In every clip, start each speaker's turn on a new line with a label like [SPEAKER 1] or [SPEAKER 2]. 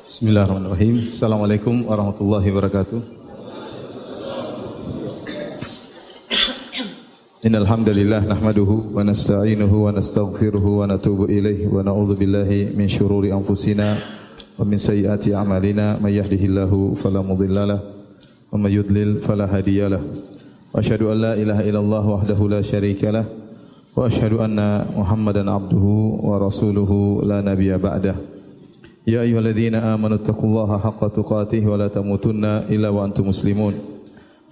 [SPEAKER 1] Bismillahirrahmanirrahim. Assalamualaikum warahmatullahi wabarakatuh. Innal hamdalillah nahmaduhu wa nasta'inuhu wa nastaghfiruhu wa natubu ilayhi wa na'udzu billahi min shururi anfusina wa min sayyiati a'malina may yahdihillahu fala mudhillalah wa may yudlil fala hadiyalah. Asyhadu an la ilaha illallah wahdahu la syarikalah وأشهد أن محمدا عبده ورسوله لا نبي بعده. يا أيها الذين آمنوا اتقوا الله حق تقاته ولا تموتن إلا وأنتم مسلمون.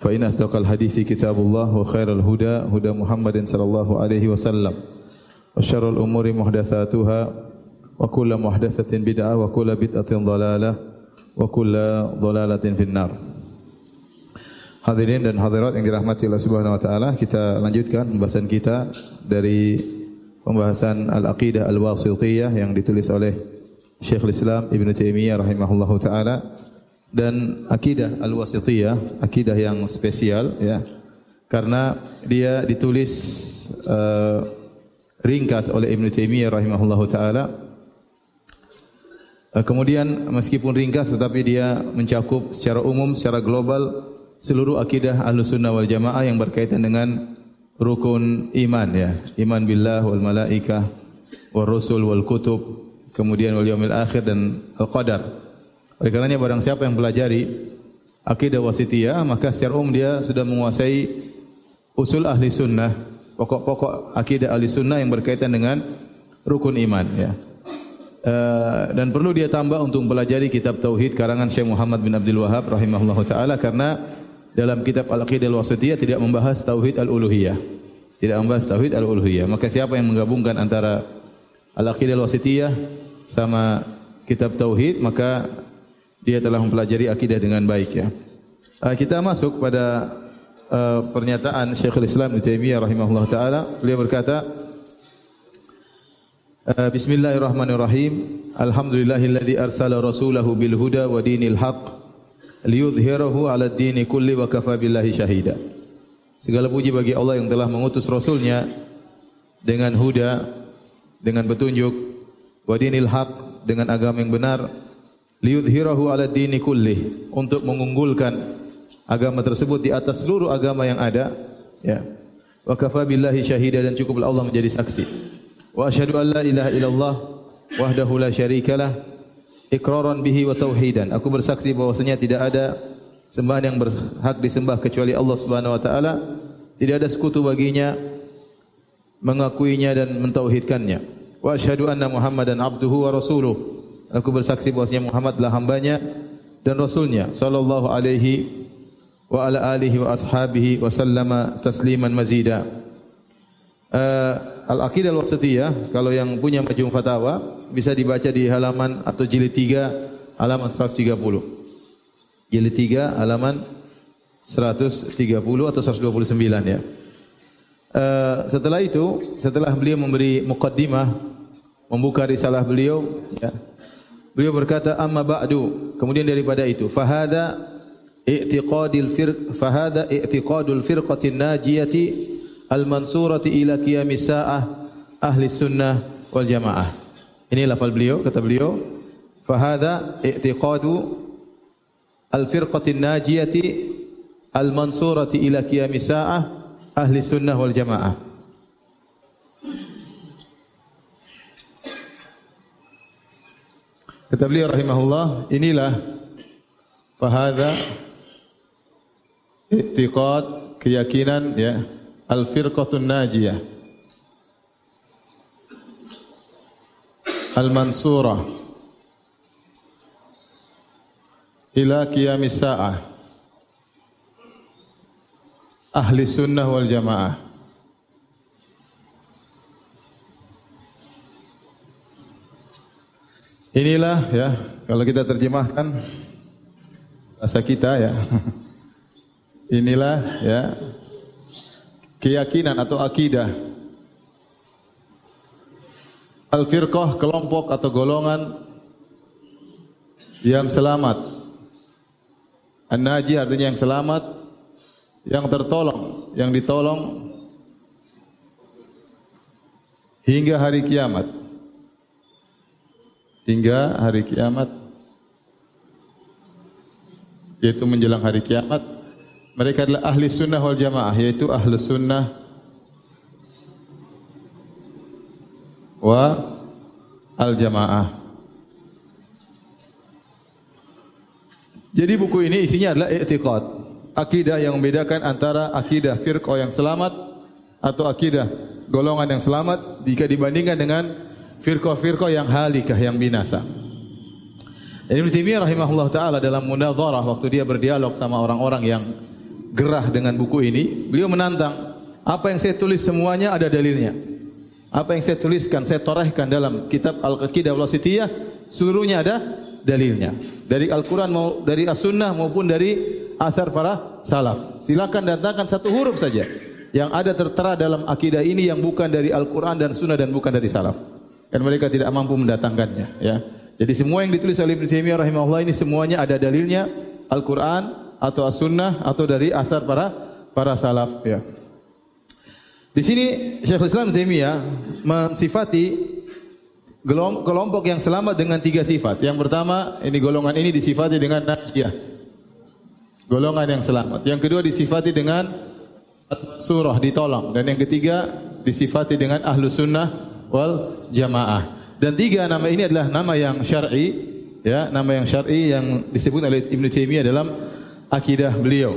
[SPEAKER 1] فإن أصدق الحديث كتاب الله وخير الهدى هدى محمد صلى الله عليه وسلم. وشر الأمور محدثاتها وكل محدثة بدعة وكل بدعة ضلالة وكل ضلالة في النار. Hadirin dan hadirat yang dirahmati Allah Subhanahu wa taala, kita lanjutkan pembahasan kita dari pembahasan Al-Aqidah Al-Wasithiyah yang ditulis oleh Syekhul Islam Ibn Taimiyah rahimahullah taala dan akidah al-wasithiyah, akidah yang spesial ya. Karena dia ditulis uh, ringkas oleh Ibn Taimiyah rahimahullah taala. Uh, kemudian meskipun ringkas tetapi dia mencakup secara umum, secara global seluruh akidah Ahlussunnah wal Jamaah yang berkaitan dengan rukun iman ya. Iman billah wal malaikah wal rusul wal kutub kemudian wal yaumil akhir dan al qadar. Oleh karenanya barang siapa yang pelajari akidah wasitiyah maka secara umum dia sudah menguasai usul ahli sunnah, pokok-pokok akidah ahli sunnah yang berkaitan dengan rukun iman ya. Uh, dan perlu dia tambah untuk mempelajari kitab tauhid karangan Syekh Muhammad bin Abdul Wahab rahimahullahu taala karena dalam kitab Al-Aqidah Al-Wasitiyah tidak membahas tauhid al-uluhiyah. Tidak membahas tauhid al-uluhiyah. Maka siapa yang menggabungkan antara Al-Aqidah Al-Wasitiyah sama kitab tauhid maka dia telah mempelajari akidah dengan baik ya. Uh, kita masuk pada uh, pernyataan Syekhul Islam Ibnu Taimiyah rahimahullah taala. Beliau berkata uh, Bismillahirrahmanirrahim. Alhamdulillahilladzi arsala rasulahu bil huda wa dinil haqq liyudhhirahu 'ala ad-dini kulli wa kafa billahi syahida. Segala puji bagi Allah yang telah mengutus rasulnya dengan huda dengan petunjuk wa dinil haq dengan agama yang benar. Liyudhhirahu ala dini kulli untuk mengunggulkan agama tersebut di atas seluruh agama yang ada ya. Wa kafa billahi syahida dan cukup Allah menjadi saksi. Wa asyhadu an la ilaha illallah wahdahu la syarikalah iqraran bihi wa tauhidan aku bersaksi bahwasanya tidak ada sembahan yang berhak disembah kecuali Allah Subhanahu wa taala tidak ada sekutu baginya mengakuinya dan mentauhidkannya wa asyhadu anna Muhammadan abduhu wa rasuluh. Aku bersaksi bahwasanya Muhammad adalah hambanya dan rasulnya sallallahu alaihi wa ala alihi wa ashabihi wa sallama tasliman mazida. Uh, Al-Aqidah Al-Wasitiyah kalau yang punya majmu' fatawa bisa dibaca di halaman atau jilid 3 halaman 130. Jilid 3 halaman 130 atau 129 ya. Uh, setelah itu, setelah beliau memberi mukaddimah membuka risalah beliau ya. Beliau berkata amma ba'du kemudian daripada itu fahada i'tiqadil firq fahada i'tiqadul firqatin najiyati al mansurati ila qiyamis saah ahli sunnah wal jamaah. Ini lafal beliau kata beliau fahada i'tiqadu al firqatin najiyati al mansurati ila qiyamis saah ahli sunnah wal jamaah. Kata beliau rahimahullah, inilah fahadha i'tiqad keyakinan ya al-firqatun najiyah. Al-mansurah. Ila qiyamis sa'ah. Ahli sunnah wal jamaah. Inilah ya, kalau kita terjemahkan bahasa kita ya. Inilah ya keyakinan atau akidah Al-firqah kelompok atau golongan yang selamat. An-naji artinya yang selamat, yang tertolong, yang ditolong hingga hari kiamat. Hingga hari kiamat yaitu menjelang hari kiamat mereka adalah ahli sunnah wal jamaah yaitu ahli sunnah wa al jamaah Jadi buku ini isinya adalah i'tiqad. Akidah yang membedakan antara akidah firqah yang selamat atau akidah golongan yang selamat jika dibandingkan dengan firqah-firqah yang halikah yang binasa. Ibn Taimiyah rahimahullah taala dalam munadharah waktu dia berdialog sama orang-orang yang gerah dengan buku ini, beliau menantang apa yang saya tulis semuanya ada dalilnya. Apa yang saya tuliskan, saya torehkan dalam kitab Al-Qaqidah Wasitiyah, seluruhnya ada dalilnya. Dari Al-Quran mau dari As-Sunnah maupun dari asar para salaf. Silakan datangkan satu huruf saja yang ada tertera dalam akidah ini yang bukan dari Al-Quran dan Sunnah dan bukan dari salaf. Dan mereka tidak mampu mendatangkannya. Ya. Jadi semua yang ditulis oleh Ibn Taimiyah rahimahullah ini semuanya ada dalilnya Al-Quran atau As-Sunnah atau dari asar para para salaf. Ya. Di sini Syekhul Islam Taimiyah mensifati kelompok yang selamat dengan tiga sifat. Yang pertama, ini golongan ini disifati dengan najiyah. Golongan yang selamat. Yang kedua disifati dengan surah ditolong dan yang ketiga disifati dengan ahlu sunnah wal jamaah. Dan tiga nama ini adalah nama yang syar'i, ya, nama yang syar'i yang disebut oleh Ibn Taimiyah dalam akidah beliau.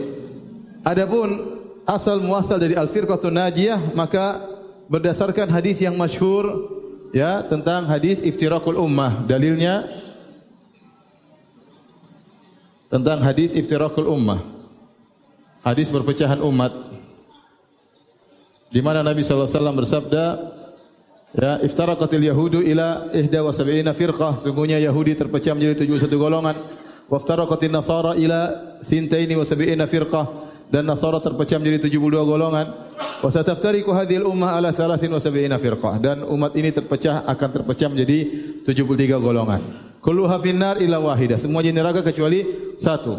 [SPEAKER 1] Adapun asal muasal dari al-firqatun najiyah maka berdasarkan hadis yang masyhur ya tentang hadis iftirakul ummah. Dalilnya tentang hadis iftirakul ummah. Hadis perpecahan umat. Di mana Nabi sallallahu alaihi wasallam bersabda ya iftaraqatil yahudu ila ihda wa sab'ina firqah. Sungguhnya yahudi terpecah menjadi 71 golongan wa iftaraqatin nasara ila sintaini wa sab'ina firqah dan Nasara terpecah menjadi 72 golongan. Wa sataftariqu hadhil ummah ala 73 firqah dan umat ini terpecah akan terpecah menjadi 73 golongan. Kulluha finnar illa wahidah. Semua di neraka kecuali satu.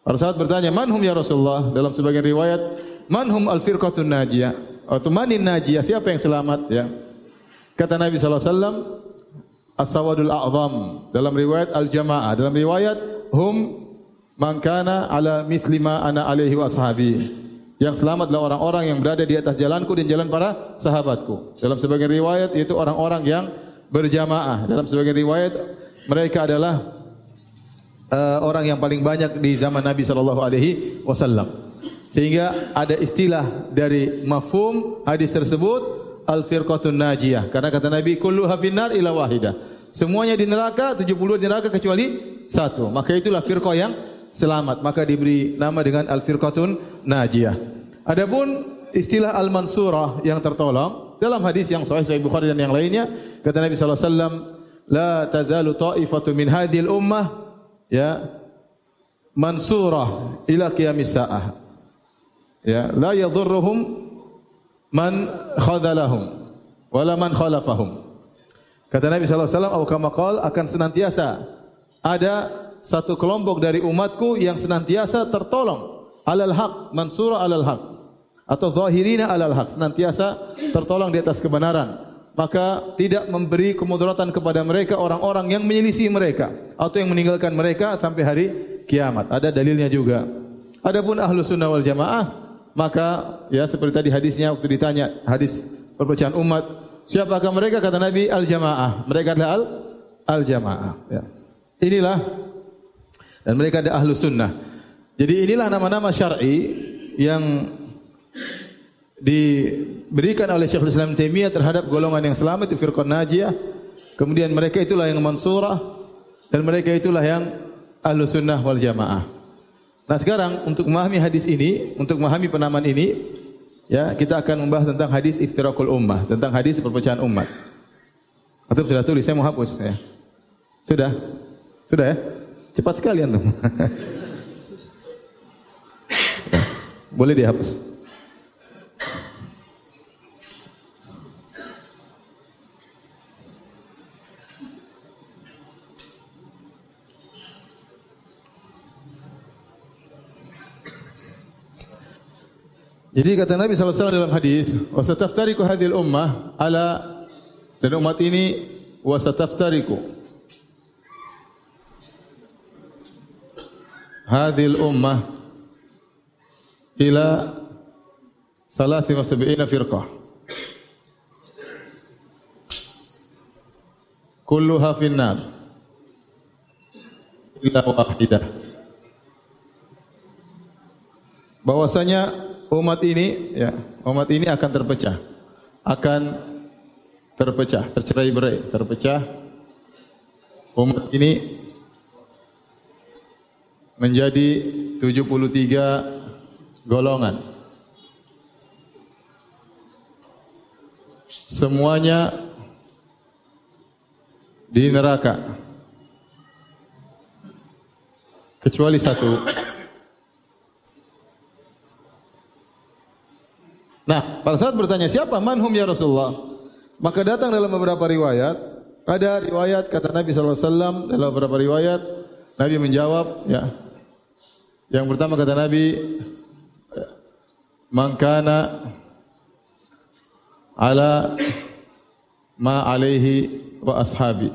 [SPEAKER 1] Para sahabat bertanya, "Man hum ya Rasulullah?" Dalam sebagian riwayat, "Man hum al-firqatun najiyah?" Atau manin najiyah? Siapa yang selamat ya? Kata Nabi sallallahu alaihi wasallam, "As-sawadul a'zam." Dalam riwayat al-jamaah, dalam riwayat hum Man kana ala mithli ma ana alaihi wa ashabi. Yang selamat adalah orang-orang yang berada di atas jalanku dan jalan para sahabatku. Dalam sebagian riwayat itu orang-orang yang berjamaah. Dalam sebagian riwayat mereka adalah uh, orang yang paling banyak di zaman Nabi sallallahu alaihi wasallam. Sehingga ada istilah dari mafhum hadis tersebut al-firqatun najiyah. Karena kata Nabi kullu hafinar ila wahidah. Semuanya di neraka, 70 di neraka kecuali satu. Maka itulah firqah yang selamat maka diberi nama dengan al-firqatun najiyah. Adapun istilah al-mansurah yang tertolong dalam hadis yang sahih sahih Bukhari dan yang lainnya kata Nabi wasallam la tazalu ta'ifatu min hadhil ummah ya mansurah ila qiyamis saah. Ya, la yadhurruhum man khadalahum wala man khalafahum. Kata Nabi sallallahu alaihi wasallam atau kama akan senantiasa ada satu kelompok dari umatku yang senantiasa tertolong alal haq mansura alal haq atau zahirina alal haq senantiasa tertolong di atas kebenaran. Maka tidak memberi kemudaratan kepada mereka orang-orang yang menyelisih mereka atau yang meninggalkan mereka sampai hari kiamat. Ada dalilnya juga. Adapun ahlu sunnah wal jamaah maka ya seperti tadi hadisnya waktu ditanya hadis perpecahan umat siapakah mereka kata Nabi al jamaah mereka adalah al al jamaah ya inilah dan mereka ada ahlu sunnah. Jadi inilah nama-nama syar'i yang diberikan oleh Syekh Islam Taimiyah terhadap golongan yang selamat itu firqah najiyah. Kemudian mereka itulah yang mansurah dan mereka itulah yang ahlu sunnah wal jamaah. Nah sekarang untuk memahami hadis ini, untuk memahami penamaan ini, ya kita akan membahas tentang hadis iftirakul ummah, tentang hadis perpecahan umat. Atau sudah tulis, saya mau hapus ya. Sudah? Sudah ya? Cepat sekali antum. Boleh dihapus. Jadi kata Nabi wasallam dalam hadis, "Wa sataftariqu hadhil ummah ala dan umat ini wa sataftariqu hadhil ummah ila salasi wa sab'ina firqah." Kulluha finnar illa wahidah. Bahwasanya umat ini ya umat ini akan terpecah. Akan terpecah tercerai berai terpecah. Umat ini menjadi 73 golongan. Semuanya di neraka. Kecuali satu Nah, pada saat bertanya siapa manhum ya Rasulullah, maka datang dalam beberapa riwayat, ada riwayat kata Nabi SAW dalam beberapa riwayat, Nabi menjawab, ya. Yang pertama kata Nabi, mangkana ala ma alaihi wa ashabi.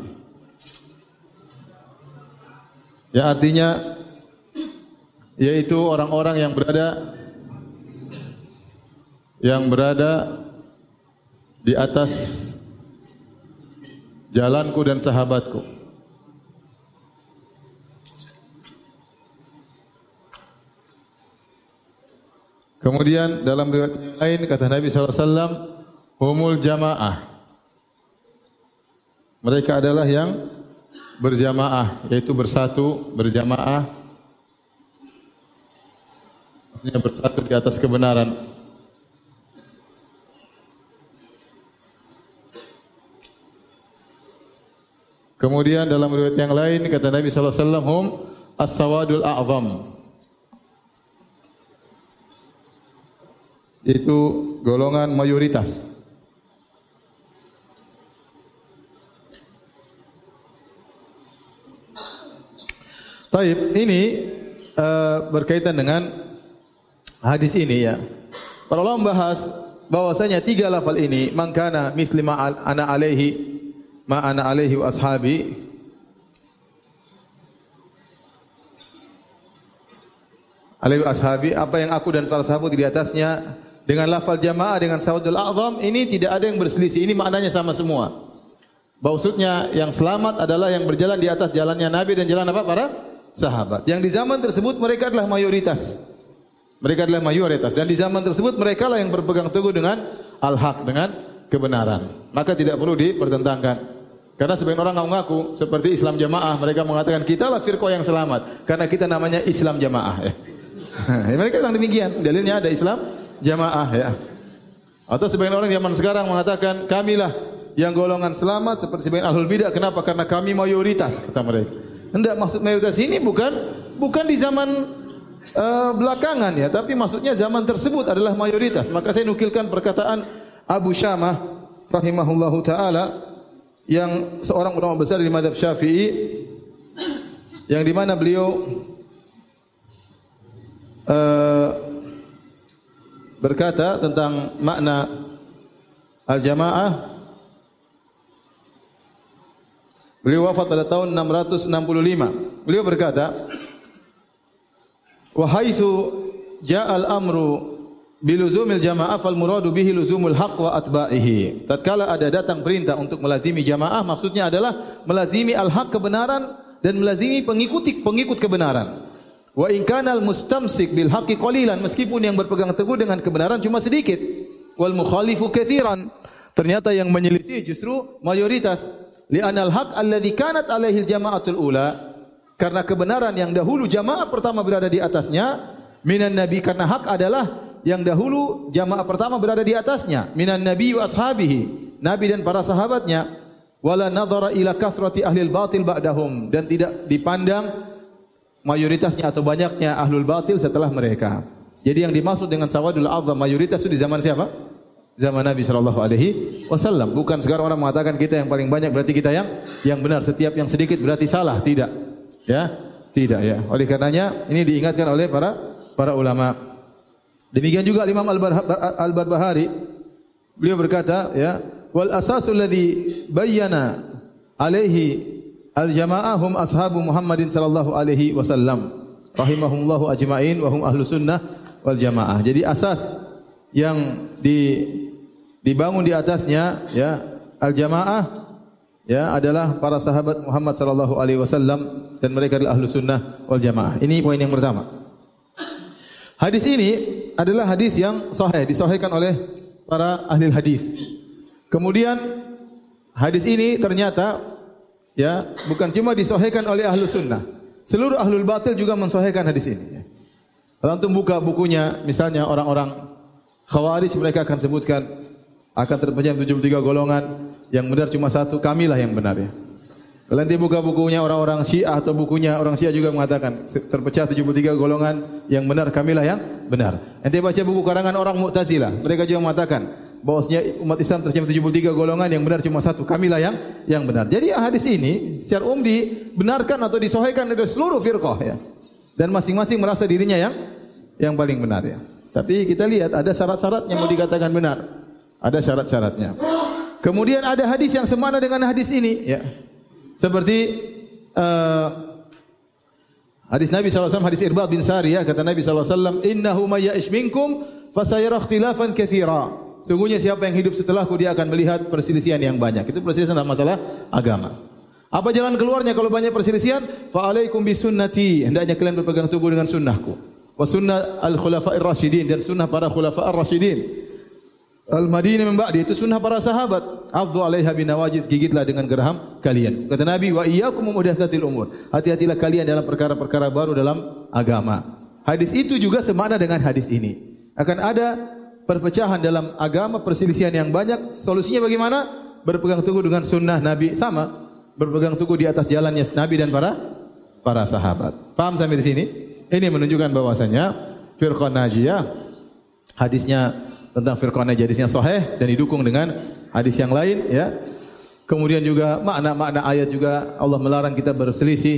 [SPEAKER 1] Ya artinya yaitu orang-orang yang berada yang berada di atas jalanku dan sahabatku. Kemudian dalam riwayat yang lain kata Nabi SAW, Humul jamaah. Mereka adalah yang berjamaah, yaitu bersatu, berjamaah. Maksudnya bersatu di atas kebenaran. Kemudian dalam riwayat yang lain kata Nabi sallallahu alaihi wasallam hum as-sawadul a'zam. Itu golongan mayoritas. Taib ini uh, berkaitan dengan hadis ini ya. Para ulama membahas bahwasanya tiga lafal ini mangkana mislima ana alaihi ma ana alaihi ashabi. Alaihi ashabi apa yang aku dan para sahabat di atasnya dengan lafal jamaah dengan sawadul a'zam ini tidak ada yang berselisih. Ini maknanya sama semua. Maksudnya yang selamat adalah yang berjalan di atas jalannya nabi dan jalan apa para sahabat. Yang di zaman tersebut mereka adalah mayoritas. Mereka adalah mayoritas. Dan di zaman tersebut mereka lah yang berpegang teguh dengan al-haq dengan kebenaran. Maka tidak perlu dipertentangkan karena sebagian orang mengaku seperti Islam Jamaah, mereka mengatakan kita lah firqah yang selamat karena kita namanya Islam Jamaah ya. mereka bilang demikian, dalilnya ada Islam Jamaah ya. Atau sebagian orang zaman sekarang mengatakan kamilah yang golongan selamat seperti sebagian ahlul bidah kenapa? Karena kami mayoritas kata mereka. Hendak maksud mayoritas ini bukan bukan di zaman uh, belakangan ya, tapi maksudnya zaman tersebut adalah mayoritas. Maka saya nukilkan perkataan Abu Syamah rahimahullahu taala yang seorang ulama besar di madhab syafi'i yang di mana beliau uh, berkata tentang makna al-jamaah beliau wafat pada tahun 665 beliau berkata wa haitsu ja'al amru biluzumil jamaah fal muradu bihi luzumul haq wa atba'ihi. Tatkala ada datang perintah untuk melazimi jamaah maksudnya adalah melazimi al-haq kebenaran dan melazimi pengikuti pengikut kebenaran. Wa in kana al-mustamsik bil haqqi qalilan meskipun yang berpegang teguh dengan kebenaran cuma sedikit wal mukhalifu katsiran. Ternyata yang menyelisih justru mayoritas. Li anal haq alladhi kanat alaihi al-jama'atul ula karena kebenaran yang dahulu jamaah pertama berada di atasnya minan nabi karena hak adalah yang dahulu jamaah pertama berada di atasnya minan nabi wa ashabihi nabi dan para sahabatnya wala nadhara ila kathrati ahli batil ba'dahum dan tidak dipandang mayoritasnya atau banyaknya ahlul batil setelah mereka. Jadi yang dimaksud dengan sawadul azam mayoritas itu di zaman siapa? Zaman Nabi sallallahu alaihi wasallam. Bukan sekarang orang mengatakan kita yang paling banyak berarti kita yang yang benar. Setiap yang sedikit berarti salah. Tidak. Ya? Tidak ya. Oleh karenanya ini diingatkan oleh para para ulama Demikian juga Imam Al-Barbahari beliau berkata ya wal asasul ladzi bayyana alaihi al-jama'ah hum ashabu Muhammadin sallallahu alaihi wasallam rahimahumullahu ajma'in wa hum ahlu sunnah wal jamaah. Jadi asas yang di dibangun di atasnya ya al-jamaah ya adalah para sahabat Muhammad sallallahu alaihi wasallam dan mereka adalah ahlu sunnah wal jamaah. Ini poin yang pertama. Hadis ini adalah hadis yang sahih, disahihkan oleh para ahli hadis. Kemudian hadis ini ternyata ya bukan cuma disahihkan oleh ahlu sunnah. Seluruh ahlul batil juga mensahihkan hadis ini. Kalau antum buka bukunya, misalnya orang-orang khawarij mereka akan sebutkan akan terpecah 73 golongan yang benar cuma satu, kamilah yang benar ya. Kalau nanti buka bukunya orang-orang Syiah atau bukunya orang Syiah juga mengatakan terpecah 73 golongan yang benar kamilah yang benar. Nanti baca buku karangan orang Mu'tazilah, mereka juga mengatakan bahwasanya umat Islam tercemar 73 golongan yang benar cuma satu, kamilah yang yang benar. Jadi hadis ini secara umum dibenarkan atau disahihkan oleh seluruh firqah ya. Dan masing-masing merasa dirinya yang yang paling benar ya. Tapi kita lihat ada syarat-syarat yang mau dikatakan benar. Ada syarat-syaratnya. Kemudian ada hadis yang semana dengan hadis ini ya. Seperti uh, hadis Nabi SAW, hadis Irbad bin Sariyah, kata Nabi SAW, Innahu mayya'ish minkum, fasayara ikhtilafan kathira. Sungguhnya siapa yang hidup setelahku, dia akan melihat perselisihan yang banyak. Itu perselisihan dalam masalah agama. Apa jalan keluarnya kalau banyak perselisihan? Fa'alaikum bisunnati. Hendaknya kalian berpegang teguh dengan sunnahku. Wa sunnah al-khulafa'ir rasyidin. Dan sunnah para khulafa'ir rasyidin. Al-Madinah min ba'di itu sunnah para sahabat. Addu 'alaiha binawajid gigitlah dengan geraham kalian. Kata Nabi, "Wa iyyakum muhdatsatil umur." Hati-hatilah kalian dalam perkara-perkara baru dalam agama. Hadis itu juga semakna dengan hadis ini. Akan ada perpecahan dalam agama, perselisihan yang banyak. Solusinya bagaimana? Berpegang teguh dengan sunnah Nabi sama. Berpegang teguh di atas jalannya Nabi dan para para sahabat. Paham sampai di sini? Ini menunjukkan bahwasanya firqah najiyah hadisnya tentang firqah najisnya sahih dan didukung dengan hadis yang lain ya. Kemudian juga makna-makna ayat juga Allah melarang kita berselisih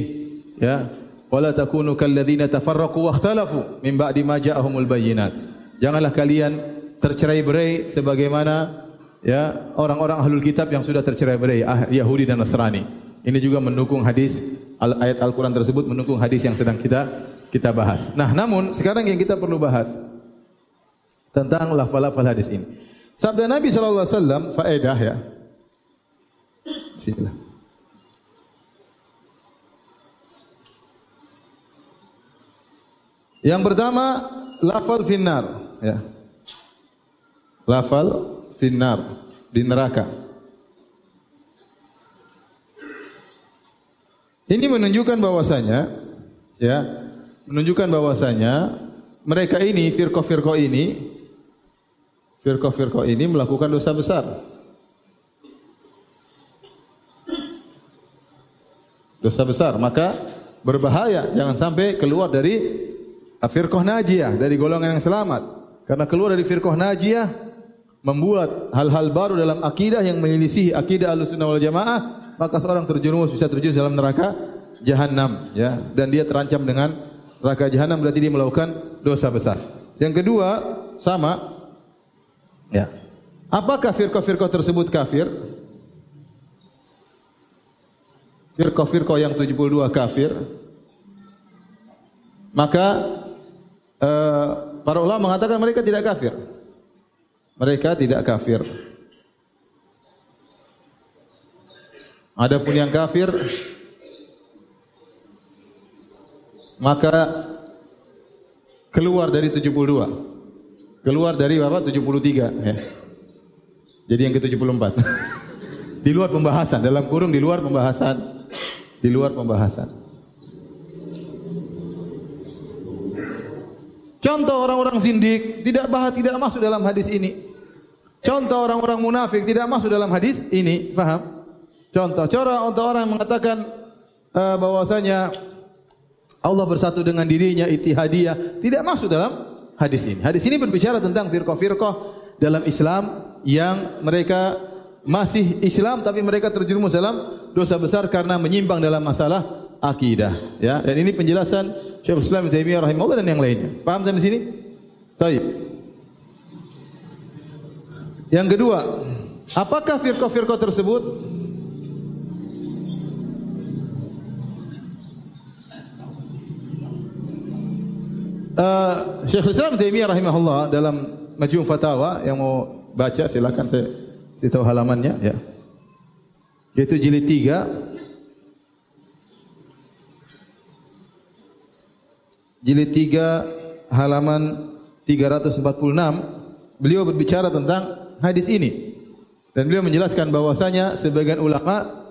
[SPEAKER 1] ya. Wala takunu kalladzina tafarraqu wakhtalafu min ba'di ma ja'ahumul bayyinat. Janganlah kalian tercerai-berai sebagaimana ya orang-orang ahlul kitab yang sudah tercerai-berai ah, Yahudi dan Nasrani. Ini juga mendukung hadis ayat Al-Qur'an tersebut mendukung hadis yang sedang kita kita bahas. Nah, namun sekarang yang kita perlu bahas tentang lafal-lafal hadis ini. Sabda Nabi sallallahu alaihi wasallam faedah ya. Bismillah. Yang pertama lafal finnar ya. Lafal finnar di neraka. Ini menunjukkan bahwasanya ya, menunjukkan bahwasanya mereka ini firqah-firqah ini firqah-firqah ini melakukan dosa besar. Dosa besar, maka berbahaya jangan sampai keluar dari firqah najiyah, dari golongan yang selamat. Karena keluar dari firqah najiyah membuat hal-hal baru dalam akidah yang menyelisih akidah Ahlussunnah wal Jamaah, maka seorang terjerumus bisa terjerumus dalam neraka jahanam ya dan dia terancam dengan neraka jahanam berarti dia melakukan dosa besar. Yang kedua sama Ya. Apakah firqah-firqah tersebut kafir? Firqah-firqah yang 72 kafir. Maka uh, para ulama mengatakan mereka tidak kafir. Mereka tidak kafir. Adapun yang kafir maka keluar dari 72 keluar dari Bapak 73 ya. Jadi yang ke-74. di luar pembahasan, dalam kurung di luar pembahasan. Di luar pembahasan. Contoh orang-orang zindik tidak bahas tidak masuk dalam hadis ini. Contoh orang-orang munafik tidak masuk dalam hadis ini, faham? Contoh cara untuk orang yang mengatakan uh, bahwasanya Allah bersatu dengan dirinya itihadiyah tidak masuk dalam hadis ini. Hadis ini berbicara tentang firqah-firqah dalam Islam yang mereka masih Islam tapi mereka terjerumus dalam dosa besar karena menyimpang dalam masalah akidah, ya. Dan ini penjelasan Syekh Islam Ibnu Taimiyah rahimahullah dan yang lainnya. Paham sampai sini? Baik. Yang kedua, apakah firqah-firqah tersebut Uh, Syekh Islam Taimiyah rahimahullah dalam Majmu' Fatawa yang mau baca silakan saya saya tahu halamannya ya. Yaitu jilid 3 Jilid 3 halaman 346 beliau berbicara tentang hadis ini dan beliau menjelaskan bahwasanya sebagian ulama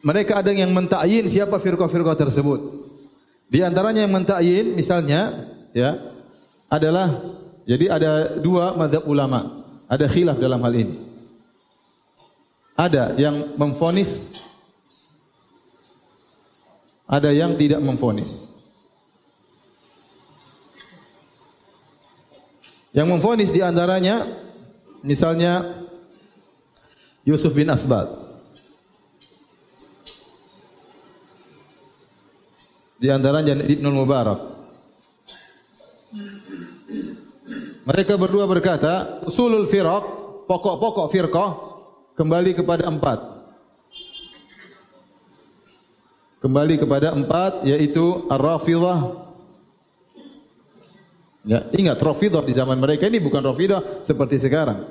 [SPEAKER 1] mereka ada yang mentakyin siapa firqah-firqah tersebut. Di antaranya yang mentakyin misalnya ya adalah jadi ada dua mazhab ulama, ada khilaf dalam hal ini. Ada yang memfonis ada yang tidak memfonis. Yang memfonis di antaranya misalnya Yusuf bin Asbad di antaranya Ibnu Mubarak. Mereka berdua berkata, usulul firaq, pokok-pokok firqah kembali kepada empat. Kembali kepada empat, yaitu Ar-Rafidah. Ya, ingat Rafidah di zaman mereka ini bukan Rafidah seperti sekarang.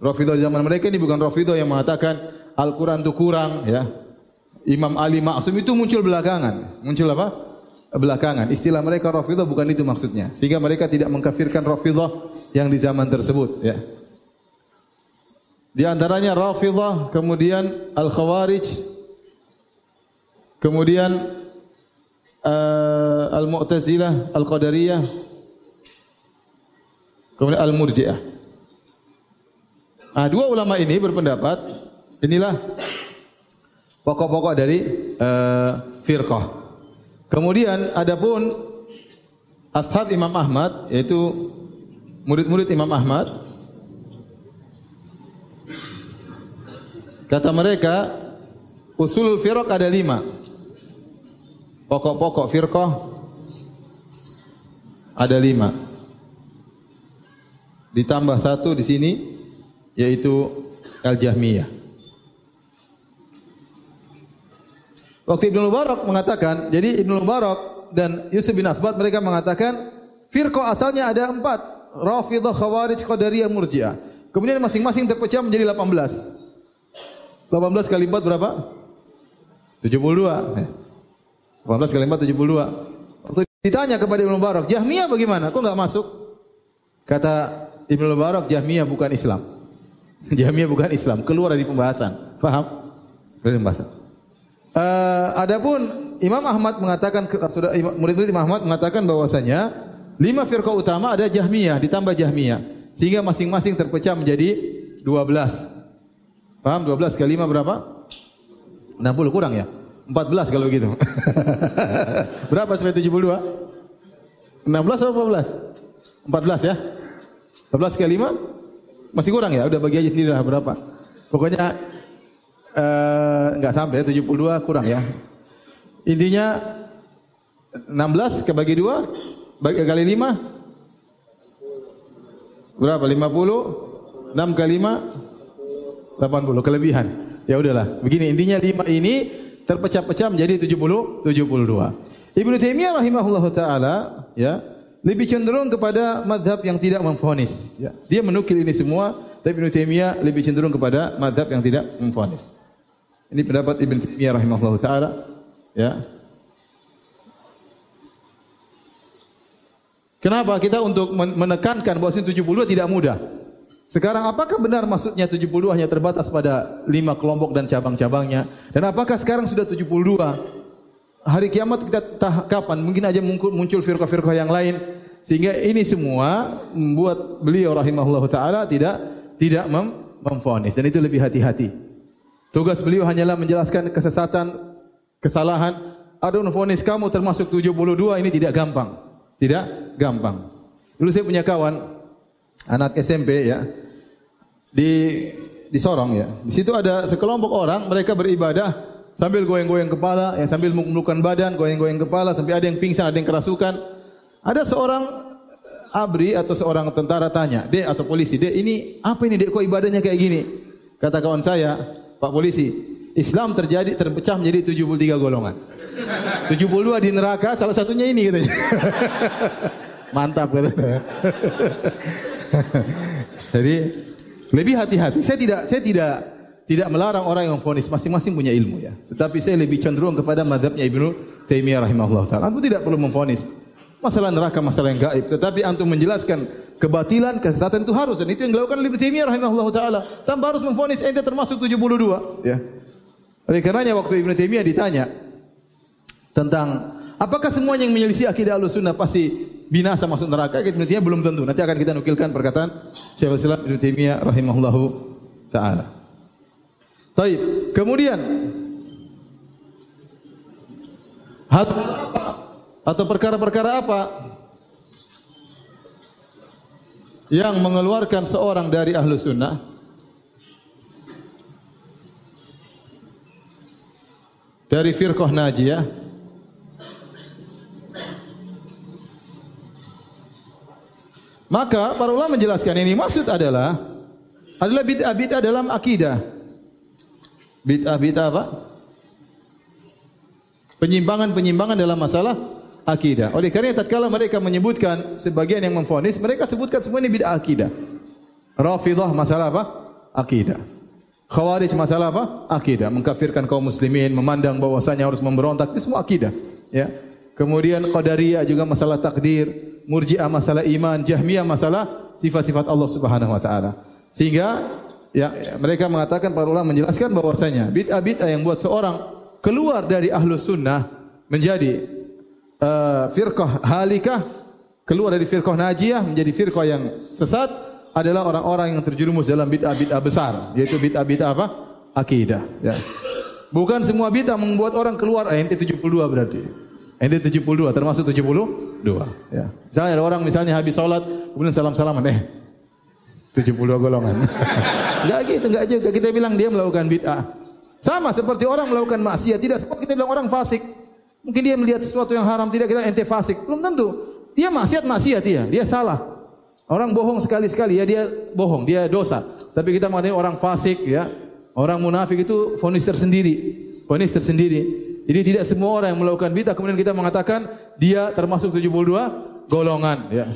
[SPEAKER 1] Rafidah di zaman mereka ini bukan Rafidah yang mengatakan Al-Quran itu kurang, ya. Imam Ali Maksum itu muncul belakangan. Muncul apa? Belakangan. Istilah mereka Rafidah bukan itu maksudnya. Sehingga mereka tidak mengkafirkan Rafidah yang di zaman tersebut. Ya. Di antaranya Rafidah, kemudian Al-Khawarij, kemudian uh, Al-Mu'tazilah, Al-Qadariyah, kemudian Al-Murji'ah. Ah, dua ulama ini berpendapat, inilah pokok-pokok dari uh, firqah. Kemudian adapun ashab Imam Ahmad yaitu murid-murid Imam Ahmad. Kata mereka usul firqah ada lima. Pokok-pokok firqah ada lima. Ditambah satu di sini yaitu al-jahmiyah Waktu Ibnu Mubarak mengatakan, jadi Ibnu Mubarak dan Yusuf bin Asbat mereka mengatakan firqah asalnya ada empat, Rafidah, Khawarij, Qadariyah, Murji'ah. Kemudian masing-masing terpecah menjadi 18. 18 kali 4 berapa? 72. 18 kali 4 72. Waktu ditanya kepada Ibnu Mubarak, Jahmiyah bagaimana? Kok enggak masuk? Kata Ibnu Mubarak, Jahmiyah bukan Islam. Jahmiyah bukan Islam, keluar dari pembahasan. Faham? Dari pembahasan. Uh, adapun Imam Ahmad mengatakan sudah murid-murid Imam Ahmad mengatakan bahwasanya lima firqah utama ada Jahmiyah ditambah Jahmiyah sehingga masing-masing terpecah menjadi 12. Paham 12 kali 5 berapa? 60 kurang ya? 14 kalau begitu. berapa sampai 72? 16 atau 14? 14 ya? 14 kali 5? Masih kurang ya? Udah bagi aja sendiri lah berapa. Pokoknya enggak eh, sampai 72 kurang ya. Intinya 16 kebagi 2 bagi kali 5 berapa? 50 6 kali 5 80 kelebihan. Ya udahlah. Begini intinya 5 ini terpecah-pecah menjadi 70 72. Ibnu Taimiyah rahimahullahu taala ya lebih cenderung kepada mazhab yang tidak memfonis. Ya. Dia menukil ini semua, tapi Ibnu Taimiyah lebih cenderung kepada mazhab yang tidak memfonis. Ini pendapat Ibn Taimiyah rahimahullah taala. Ya. Kenapa kita untuk menekankan bahawa 72 tidak mudah? Sekarang apakah benar maksudnya 72 hanya terbatas pada lima kelompok dan cabang-cabangnya? Dan apakah sekarang sudah 72? Hari kiamat kita tah, kapan? Mungkin aja muncul firqah-firqah yang lain sehingga ini semua membuat beliau rahimahullah taala tidak tidak mem memfonis dan itu lebih hati-hati. Tugas beliau hanyalah menjelaskan kesesatan, kesalahan. Adun fonis kamu termasuk 72 ini tidak gampang. Tidak gampang. Dulu saya punya kawan anak SMP ya. Di di Sorong ya. Di situ ada sekelompok orang mereka beribadah sambil goyang-goyang kepala, yang sambil memelukkan badan, goyang-goyang kepala sampai ada yang pingsan, ada yang kerasukan. Ada seorang abri atau seorang tentara tanya, "Dek atau polisi, Dek, ini apa ini Dek kok ibadahnya kayak gini?" Kata kawan saya, "Pak polisi, Islam terjadi terpecah menjadi 73 golongan. 72 di neraka, salah satunya ini katanya." Mantap katanya. Jadi lebih hati-hati. Saya tidak saya tidak tidak melarang orang yang fonis masing-masing punya ilmu ya. Tetapi saya lebih cenderung kepada madhabnya Ibnu Taimiyah rahimahullah taala. Antum tidak perlu memfonis masalah neraka masalah yang gaib. Tetapi antum menjelaskan kebatilan kesesatan itu harus. Dan itu yang dilakukan oleh Ibnu Taimiyah rahimahullah taala. Tanpa harus memfonis ente termasuk 72 ya. Oleh karenanya waktu Ibnu Taimiyah ditanya tentang apakah semua yang menyelisih akidah Ahlussunnah pasti binasa masuk neraka? Ibnu Taimiyah belum tentu. Nanti akan kita nukilkan perkataan Syekhul Islam Ibnu Taimiyah rahimahullah taala. Taib. Kemudian hal apa atau perkara-perkara apa? Yang mengeluarkan seorang dari ahlu sunnah? Dari firqah najiyah? Maka para ulama menjelaskan ini maksud adalah adalah bid'ah-bid'ah dalam akidah. Bid'ah-bid'ah apa? Penyimpangan-penyimpangan dalam masalah akidah. Oleh kerana tatkala mereka menyebutkan sebagian yang memfonis, mereka sebutkan semua ini bid'ah akidah. Rafidah masalah apa? Akidah. Khawarij masalah apa? Akidah. Mengkafirkan kaum muslimin, memandang bahwasanya harus memberontak, itu semua akidah. Ya. Kemudian Qadariyah juga masalah takdir, Murji'ah masalah iman, Jahmiyah masalah sifat-sifat Allah Subhanahu wa taala. Sehingga ya, mereka mengatakan para ulama menjelaskan bahwasanya bid'ah-bid'ah yang buat seorang keluar dari ahlu sunnah menjadi uh, firqah halikah keluar dari firqah najiyah menjadi firqah yang sesat adalah orang-orang yang terjerumus dalam bid'ah-bid'ah besar. Yaitu bid'ah-bid'ah apa? akidah ya. bukan semua bid'ah membuat orang keluar. Eh, ente 72 berarti. Ente 72 termasuk 72 ya. misalnya ada orang misalnya habis sholat kemudian salam-salaman eh. 72 golongan. Enggak gitu enggak juga. Kita bilang dia melakukan bid'ah. Sama seperti orang melakukan maksiat. Tidak semua kita bilang orang fasik Mungkin dia melihat sesuatu yang haram tidak kita ente fasik. Belum tentu. Dia maksiat maksiat dia, dia salah. Orang bohong sekali-sekali ya dia bohong, dia dosa. Tapi kita mengatakan orang fasik ya, orang munafik itu fonis tersendiri, fonis tersendiri. Jadi tidak semua orang yang melakukan bid'ah kemudian kita mengatakan dia termasuk 72 golongan ya.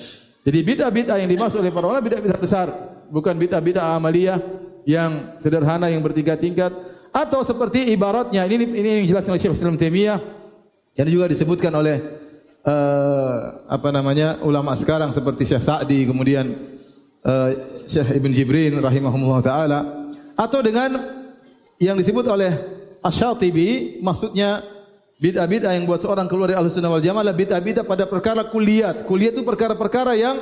[SPEAKER 1] Jadi bid'ah-bid'ah yang dimaksud oleh para ulama bid'ah-bid'ah besar, bukan bid'ah-bid'ah amaliyah yang sederhana yang bertingkat-tingkat atau seperti ibaratnya ini ini yang dijelaskan oleh Syekh Islam Taimiyah yang juga disebutkan oleh uh, apa namanya ulama sekarang seperti Syekh Sa'di kemudian uh, Syekh Ibn Jibrin rahimahumullah taala atau dengan yang disebut oleh Asy-Syatibi maksudnya bid'ah-bid'ah yang buat seorang keluar dari Ahlussunnah wal Jamaah bid'ah-bid'ah pada perkara kuliat. Kuliat itu perkara-perkara yang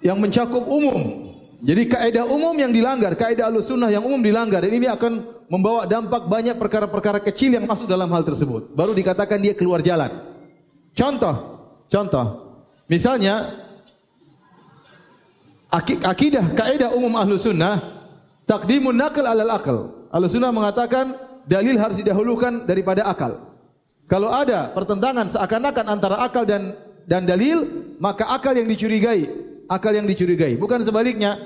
[SPEAKER 1] yang mencakup umum. Jadi kaidah umum yang dilanggar, kaidah Ahlussunnah yang umum dilanggar dan ini akan membawa dampak banyak perkara-perkara kecil yang masuk dalam hal tersebut. Baru dikatakan dia keluar jalan. Contoh, contoh. Misalnya akidah kaidah umum ahlu sunnah takdimun nakal alal akal. Ahlu sunnah mengatakan dalil harus didahulukan daripada akal. Kalau ada pertentangan seakan-akan antara akal dan dan dalil, maka akal yang dicurigai, akal yang dicurigai. Bukan sebaliknya,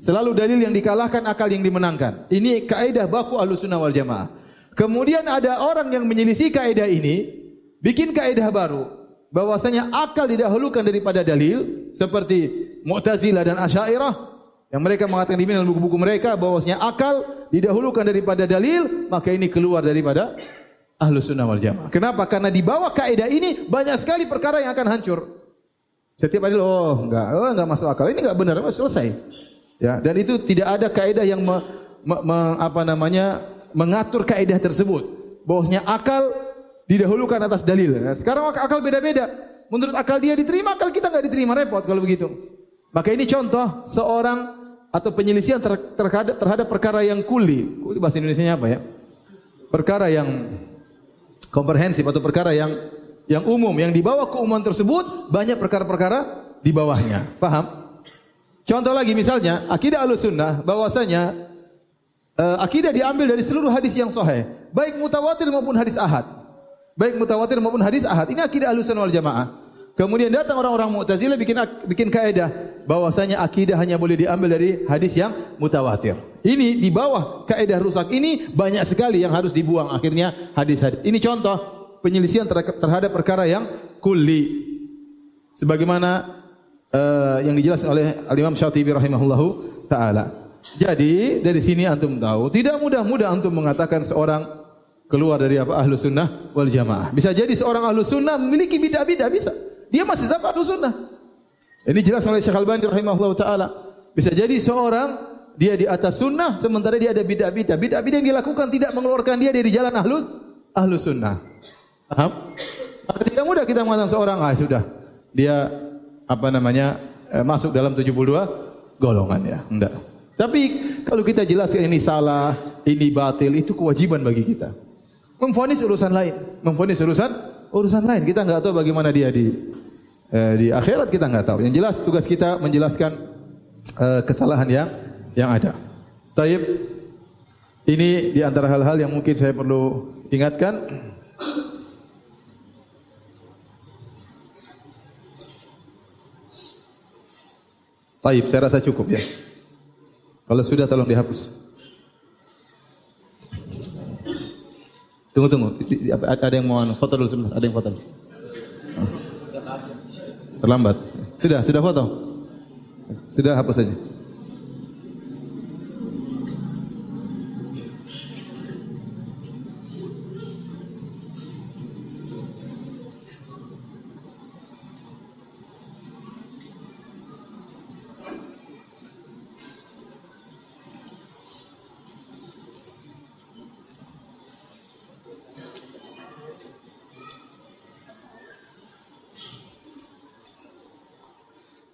[SPEAKER 1] Selalu dalil yang dikalahkan, akal yang dimenangkan. Ini kaidah baku Ahlussunnah wal Jamaah. Kemudian ada orang yang menyelisih kaidah ini, bikin kaidah baru bahwasanya akal didahulukan daripada dalil seperti Mu'tazilah dan Asy'ariyah yang mereka mengatakan di dalam buku-buku mereka bahwasanya akal didahulukan daripada dalil, maka ini keluar daripada Ahlussunnah wal Jamaah. Kenapa? Karena di bawah kaidah ini banyak sekali perkara yang akan hancur. Setiap hari oh enggak, oh enggak masuk akal. Ini enggak benar, selesai. Ya, dan itu tidak ada kaidah yang me, me, me, apa namanya mengatur kaidah tersebut. Bahwasanya akal didahulukan atas dalil. Ya, sekarang akal beda-beda. Menurut akal dia diterima, akal kita enggak diterima repot kalau begitu. Maka ini contoh seorang atau penyelisihan ter, terhadap, terhadap perkara yang kuli. Kuli bahasa Indonesia apa ya? Perkara yang komprehensif atau perkara yang yang umum yang dibawa keumuman tersebut banyak perkara-perkara di bawahnya. Paham? Contoh lagi misalnya, akidah Ahlussunnah bahwasanya uh, akidah diambil dari seluruh hadis yang sahih, baik mutawatir maupun hadis ahad. Baik mutawatir maupun hadis ahad. Ini akidah Ahlussunnah wal Jamaah. Kemudian datang orang-orang Mu'tazilah bikin bikin kaidah bahwasanya akidah hanya boleh diambil dari hadis yang mutawatir. Ini di bawah kaidah rusak ini banyak sekali yang harus dibuang akhirnya hadis-hadis. Ini contoh penyelisihan terhadap perkara yang kulli. Sebagaimana uh, yang dijelaskan oleh Al-Imam Syatibi rahimahullahu taala. Jadi dari sini antum tahu tidak mudah-mudah antum mengatakan seorang keluar dari apa ahlu sunnah wal jamaah. Bisa jadi seorang ahlu sunnah memiliki bidah-bidah bisa. Dia masih sama ahlu sunnah. Ini jelas oleh Syekh Al-Bani rahimahullah ta'ala. Bisa jadi seorang dia di atas sunnah sementara dia ada bid'ah-bid'ah. Bid'ah-bid'ah yang dilakukan tidak mengeluarkan dia dari jalan ahlu ahlu sunnah. Paham? Maka tidak mudah kita mengatakan seorang ah sudah dia apa namanya eh, masuk dalam 72 golongan ya. Enggak. Tapi kalau kita jelaskan ini salah, ini batil, itu kewajiban bagi kita. Memfonis urusan lain, memfonis urusan urusan lain. Kita enggak tahu bagaimana dia di eh, di akhirat kita enggak tahu. Yang jelas tugas kita menjelaskan eh, kesalahan yang yang ada. Taib ini di antara hal-hal yang mungkin saya perlu ingatkan. Taib, saya rasa cukup ya. Kalau sudah tolong dihapus. Tunggu tunggu, ada yang mau foto dulu sebentar, ada yang foto. Terlambat. Sudah, sudah foto. Sudah hapus saja.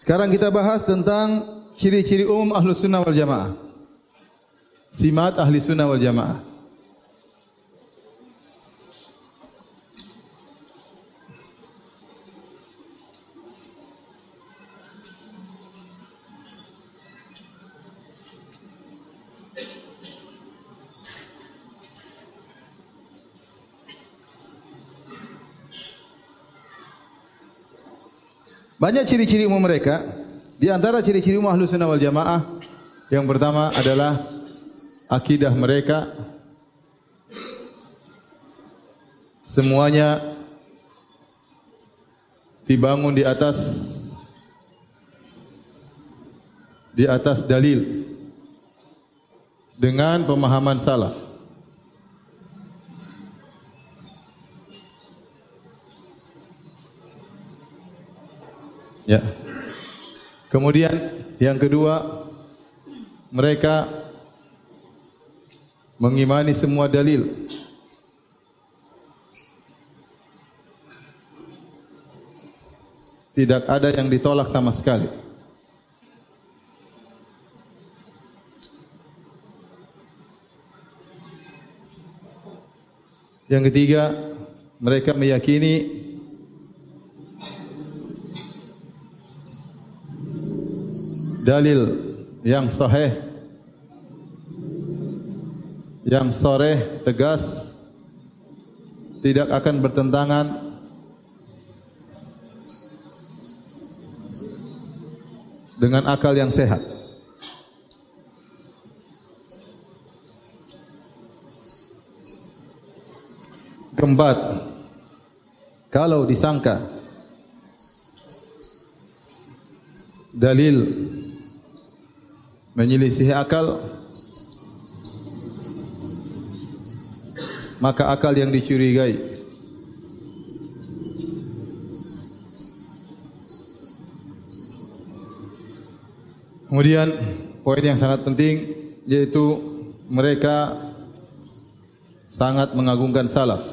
[SPEAKER 1] Sekarang kita bahas tentang ciri-ciri umum ahlu sunnah wal jamaah. Simat ahli sunnah wal jamaah. Banyak ciri-ciri umum mereka. Di antara ciri-ciri umum ahlu sunnah wal jamaah. Yang pertama adalah akidah mereka. Semuanya dibangun di atas di atas dalil dengan pemahaman salaf. Ya. Kemudian yang kedua mereka mengimani semua dalil. Tidak ada yang ditolak sama sekali. Yang ketiga, mereka meyakini dalil yang sahih yang sore tegas tidak akan bertentangan dengan akal yang sehat. Keempat, kalau disangka dalil menyelisih akal maka akal yang dicurigai. Kemudian poin yang sangat penting yaitu mereka sangat mengagungkan salaf.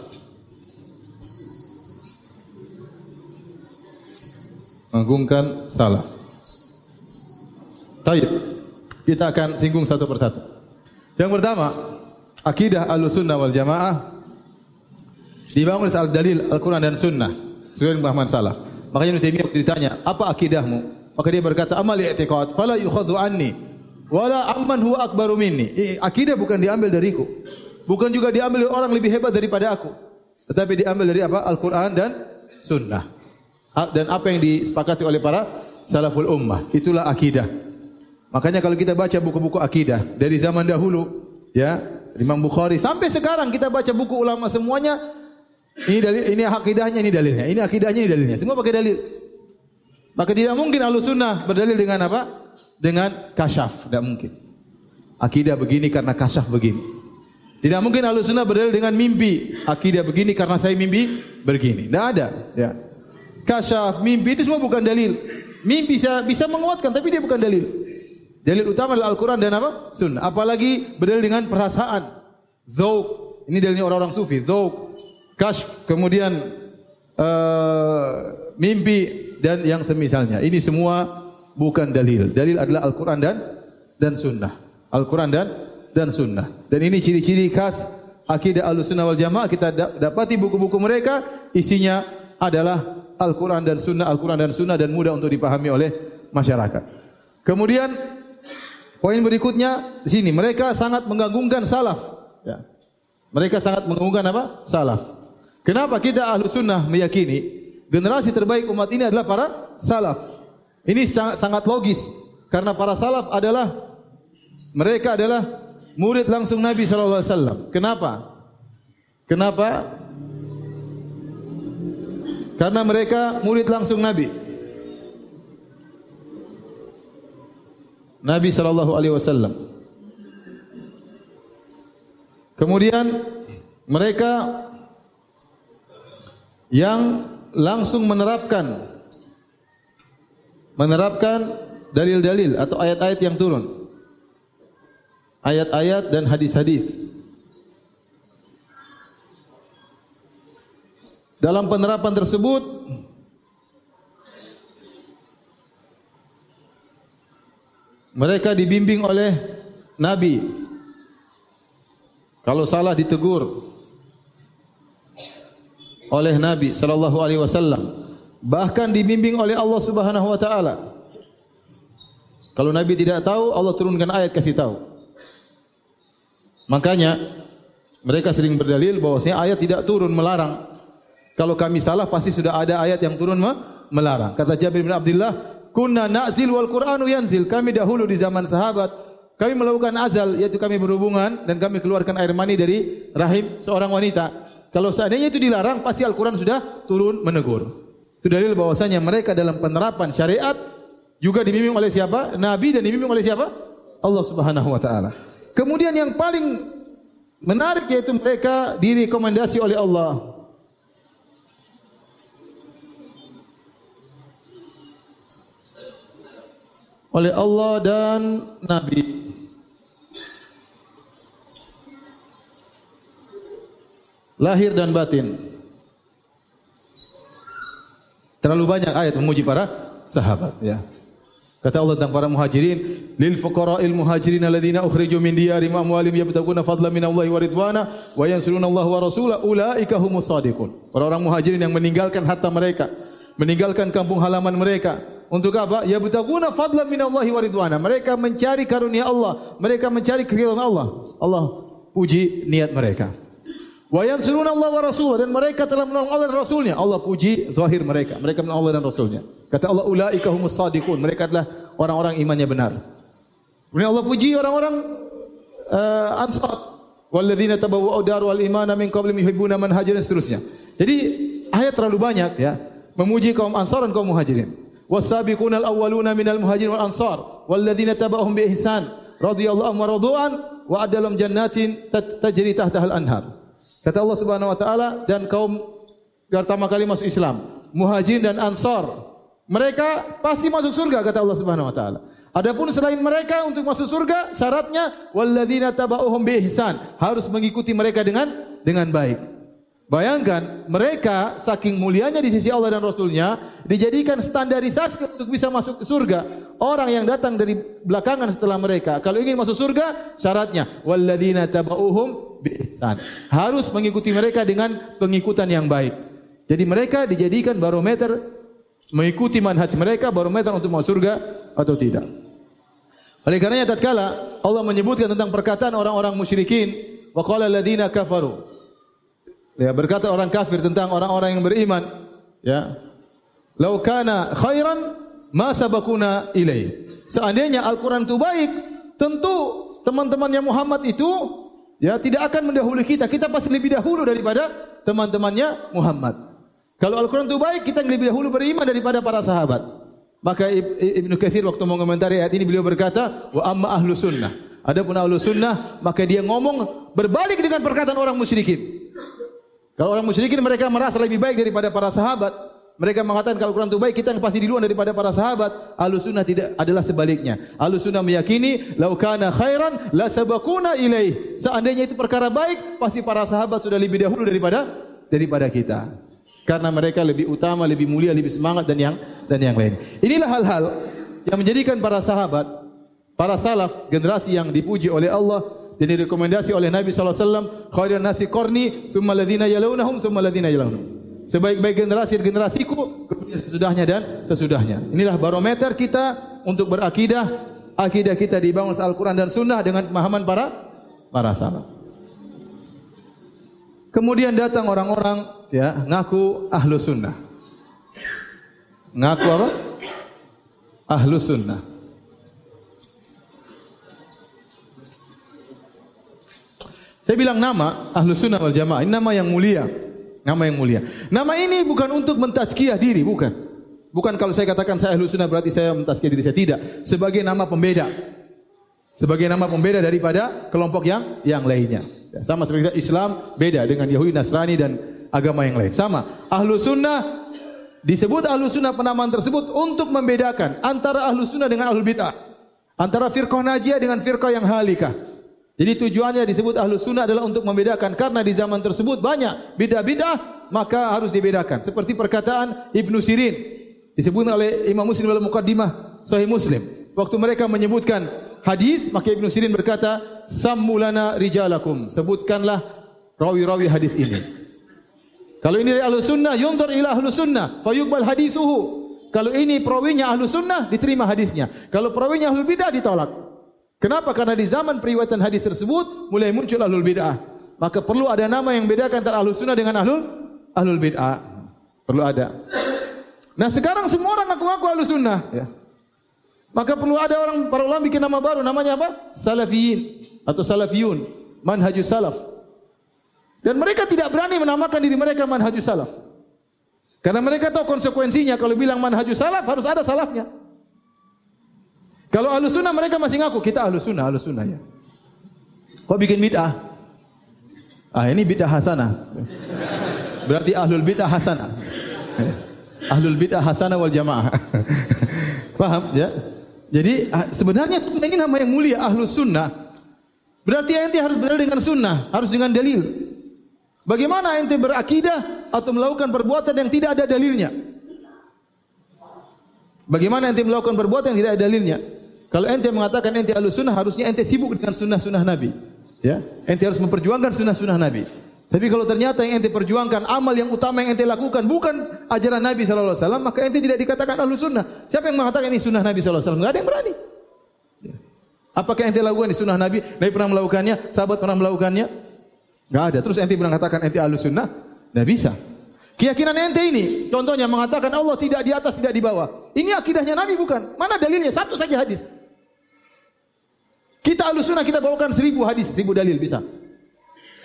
[SPEAKER 1] Mengagungkan salaf. Taib. Kita akan singgung satu persatu. Yang pertama, akidah al-sunnah wal jamaah dibangun al dalil Al-Quran dan Sunnah dengan pemahaman salaf. Makanya Ibn Taimiyah ditanya, apa akidahmu? Maka dia berkata, amal i'tiqad, fala yukhadhu anni, wala amman huwa akbaru minni. Akidah bukan diambil dariku. Bukan juga diambil oleh orang lebih hebat daripada aku. Tetapi diambil dari apa? Al-Quran dan Sunnah. dan apa yang disepakati oleh para salaful ummah. Itulah akidah. Makanya kalau kita baca buku-buku akidah dari zaman dahulu, ya, Imam Bukhari sampai sekarang kita baca buku ulama semuanya ini dalil, ini akidahnya, ini dalilnya, ini akidahnya, ini dalilnya. Semua pakai dalil. Maka tidak mungkin ahlu sunnah berdalil dengan apa? Dengan kasyaf, tidak mungkin. Akidah begini karena kasyaf begini. Tidak mungkin ahlu sunnah berdalil dengan mimpi. Akidah begini karena saya mimpi begini. Tidak ada. Ya. Kasyaf, mimpi itu semua bukan dalil. Mimpi bisa, bisa menguatkan tapi dia bukan dalil. Dalil utama adalah Al-Quran dan apa? Sunnah. Apalagi berdalil dengan perasaan. Zawq. Ini dalilnya orang-orang sufi. Zawq. Kashf. Kemudian uh, mimpi dan yang semisalnya. Ini semua bukan dalil. Dalil adalah Al-Quran dan dan Sunnah. Al-Quran dan dan sunnah. Dan ini ciri-ciri khas akidah al-sunnah wal jamaah. Kita dapati buku-buku mereka isinya adalah Al-Quran dan sunnah, Al-Quran dan sunnah dan mudah untuk dipahami oleh masyarakat. Kemudian poin berikutnya sini mereka sangat menggagungkan salaf. Ya. Mereka sangat menggagungkan apa? Salaf. Kenapa kita ahlu sunnah meyakini generasi terbaik umat ini adalah para salaf? Ini sangat, sangat logis karena para salaf adalah mereka adalah murid langsung Nabi sallallahu alaihi wasallam. Kenapa? Kenapa? Karena mereka murid langsung Nabi. Nabi sallallahu alaihi wasallam. Kemudian mereka yang langsung menerapkan menerapkan dalil-dalil atau ayat-ayat yang turun ayat-ayat dan hadis-hadis. Dalam penerapan tersebut mereka dibimbing oleh Nabi. Kalau salah ditegur oleh Nabi sallallahu alaihi wasallam, bahkan dibimbing oleh Allah Subhanahu wa taala. Kalau Nabi tidak tahu, Allah turunkan ayat kasih tahu. Makanya mereka sering berdalil bahwasanya ayat tidak turun melarang. Kalau kami salah pasti sudah ada ayat yang turun melarang. Kata Jabir bin Abdullah, "Kunna na'zil wal Qur'anu yanzil." Kami dahulu di zaman sahabat, kami melakukan azal yaitu kami berhubungan dan kami keluarkan air mani dari rahim seorang wanita. Kalau seandainya itu dilarang, pasti Al-Quran sudah turun menegur. Itu dalil bahwasanya mereka dalam penerapan syariat juga dibimbing oleh siapa? Nabi dan dibimbing oleh siapa? Allah Subhanahu wa taala. Kemudian yang paling menarik yaitu mereka direkomendasi oleh Allah. Oleh Allah dan Nabi. Lahir dan batin. Terlalu banyak ayat memuji para sahabat ya. Kata Allah tentang para muhajirin, lil fuqara'il muhajirin alladziina ukhriju min diyarihim amwalihim yabtaguna fadlan min Allahi wa ridwana wa yansuruna Allah wa rasulahu ulaika humus shadiqun. Orang-orang muhajirin yang meninggalkan harta mereka, meninggalkan kampung halaman mereka untuk apa? Yabtaguna fadlan min Allahi wa ridwana. Mereka mencari karunia Allah, mereka mencari keridhaan Allah. Allah puji niat mereka. Wa yansuruna Allah wa rasulahu dan mereka telah menolong Allah dan Rasulnya. Allah puji zahir mereka. Mereka menolong Allah dan Rasulnya. Kata Allah ulaika humus sadiqun. Mereka adalah orang-orang imannya benar. Kemudian Allah puji orang-orang uh, Ansar. Walladzina tabawwa'u daru wal imana min qablihim yuhibbuna man hajara seterusnya. Jadi ayat terlalu banyak ya memuji kaum Ansar dan kaum Muhajirin. Al-awwaluna minal muhajirin wal ansar walladzina tabauhum bi ihsan radhiyallahu anhum radu'an wa adalum jannatin tajri tahtaha al-anhar. Kata Allah Subhanahu wa taala dan kaum pertama kali masuk Islam, Muhajirin dan Ansar mereka pasti masuk surga kata Allah Subhanahu wa taala. Adapun selain mereka untuk masuk surga syaratnya walladzina tabauhum biihsan harus mengikuti mereka dengan dengan baik. Bayangkan mereka saking mulianya di sisi Allah dan Rasulnya dijadikan standarisasi untuk bisa masuk ke surga. Orang yang datang dari belakangan setelah mereka kalau ingin masuk surga syaratnya walladzina tabauhum biihsan harus mengikuti mereka dengan pengikutan yang baik. Jadi mereka dijadikan barometer mengikuti manhaj mereka baru mereka untuk masuk surga atau tidak. Oleh karenanya tatkala Allah menyebutkan tentang perkataan orang-orang musyrikin wa qala alladziina kafaru ya berkata orang kafir tentang orang-orang yang beriman ya Lau kana khairan ma sabakuna ilaih. Seandainya Al-Quran itu baik, tentu teman-temannya Muhammad itu ya tidak akan mendahului kita. Kita pasti lebih dahulu daripada teman-temannya Muhammad. Kalau Al-Quran itu baik, kita lebih dahulu beriman daripada para sahabat. Maka Ibnu Katsir waktu mengomentari ayat ini beliau berkata, "Wa amma ahlu sunnah." Adapun ahlu sunnah, maka dia ngomong berbalik dengan perkataan orang musyrikin. Kalau orang musyrikin mereka merasa lebih baik daripada para sahabat, mereka mengatakan kalau Quran itu baik, kita yang pasti duluan daripada para sahabat. Ahlu sunnah tidak adalah sebaliknya. Ahlu sunnah meyakini, laukana khairan, la sabakuna ilaih. Seandainya itu perkara baik, pasti para sahabat sudah lebih dahulu daripada daripada kita. Karena mereka lebih utama, lebih mulia, lebih semangat dan yang dan yang lain. Inilah hal-hal yang menjadikan para sahabat, para salaf, generasi yang dipuji oleh Allah dan direkomendasi oleh Nabi sallallahu alaihi wasallam, khairun nasi qarni, thumma alladziina yalunhum, thumma alladziina yalunhum sebaik-baik generasi generasiku kemudian sesudahnya dan sesudahnya. Inilah barometer kita untuk berakidah. Akidah kita dibangun Al-Quran dan Sunnah dengan pemahaman para para salaf. Kemudian datang orang-orang ya ngaku ahlu sunnah. Ngaku apa? Ahlu sunnah. Saya bilang nama ahlu sunnah wal jamaah. Ini nama yang mulia. Nama yang mulia. Nama ini bukan untuk mentazkiyah diri, bukan. Bukan kalau saya katakan saya ahlu sunnah berarti saya mentazkiyah diri saya. Tidak. Sebagai nama pembeda. Sebagai nama pembeda daripada kelompok yang yang lainnya. Ya, sama seperti Islam beda dengan Yahudi, Nasrani dan agama yang lain. Sama. Ahlu sunnah disebut ahlu sunnah penamaan tersebut untuk membedakan antara ahlu sunnah dengan ahlu bid'ah. Antara firqah najiyah dengan firqah yang halikah. Jadi tujuannya disebut ahlu sunnah adalah untuk membedakan karena di zaman tersebut banyak bidah-bidah maka harus dibedakan. Seperti perkataan Ibnu Sirin disebut oleh Imam Muslim dalam Mukaddimah Sahih Muslim. Waktu mereka menyebutkan hadis maka Ibnu Sirin berkata sammulana rijalakum sebutkanlah rawi-rawi hadis ini. Kalau ini dari ahlu sunnah yunzur ila ahlu sunnah fayuqbal hadithuhu. Kalau ini perawinya ahlu sunnah diterima hadisnya. Kalau perawinya ahlu bidah ditolak. Kenapa? Karena di zaman periwayatan hadis tersebut mulai muncul ahlul bid'ah. Maka perlu ada nama yang bedakan antara ahlul sunnah dengan ahlul ahlul bid'ah. Perlu ada. Nah sekarang semua orang ngaku-ngaku ahlul sunnah. Ya. Maka perlu ada orang para ulama bikin nama baru. Namanya apa? Salafiyin atau salafiyun. Manhajus salaf. Dan mereka tidak berani menamakan diri mereka manhajus salaf. Karena mereka tahu konsekuensinya kalau bilang manhajus salaf harus ada salafnya. Kalau ahlu sunnah mereka masih ngaku kita ahlu sunnah, ahlu sunnah ya. Kau bikin bid'ah? Ah ini bid'ah hasanah. Berarti ahlul bid'ah hasanah. Ahlul bid'ah hasanah wal jamaah. Paham ya? Jadi ah, sebenarnya ini nama yang mulia ahlu sunnah. Berarti ente harus berada dengan sunnah, harus dengan dalil. Bagaimana ente berakidah atau melakukan perbuatan yang tidak ada dalilnya? Bagaimana ente melakukan perbuatan yang tidak ada dalilnya? Kalau ente mengatakan ente ahlu sunnah, harusnya ente sibuk dengan sunnah-sunnah Nabi. Ya, ente harus memperjuangkan sunnah-sunnah Nabi. Tapi kalau ternyata yang ente perjuangkan amal yang utama yang ente lakukan bukan ajaran Nabi sallallahu alaihi wasallam, maka ente tidak dikatakan ahlu sunnah. Siapa yang mengatakan ini sunnah Nabi sallallahu alaihi wasallam? Enggak ada yang berani. Ya. Apakah ente lakukan di sunnah Nabi? Nabi pernah melakukannya, sahabat pernah melakukannya? Enggak ada. Terus ente bilang katakan ente ahlu sunnah? Enggak bisa. Keyakinan ente ini, contohnya mengatakan Allah tidak di atas, tidak di bawah. Ini akidahnya Nabi bukan? Mana dalilnya? Satu saja hadis. Kita ahlu sunnah kita bawakan seribu hadis, seribu dalil bisa.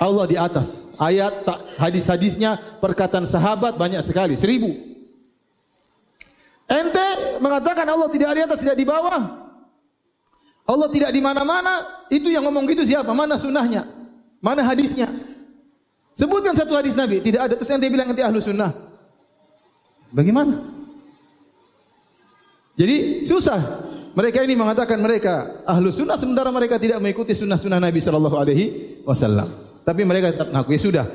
[SPEAKER 1] Allah di atas. Ayat hadis-hadisnya perkataan sahabat banyak sekali, seribu. Ente mengatakan Allah tidak di atas, tidak di bawah. Allah tidak di mana-mana. Itu yang ngomong gitu siapa? Mana sunnahnya? Mana hadisnya? Sebutkan satu hadis Nabi. Tidak ada. Terus ente bilang ente ahlu sunnah. Bagaimana? Jadi susah. Mereka ini mengatakan mereka ahlu sunnah sementara mereka tidak mengikuti sunnah-sunnah Nabi Sallallahu Alaihi Wasallam. Tapi mereka tetap mengaku ya sudah.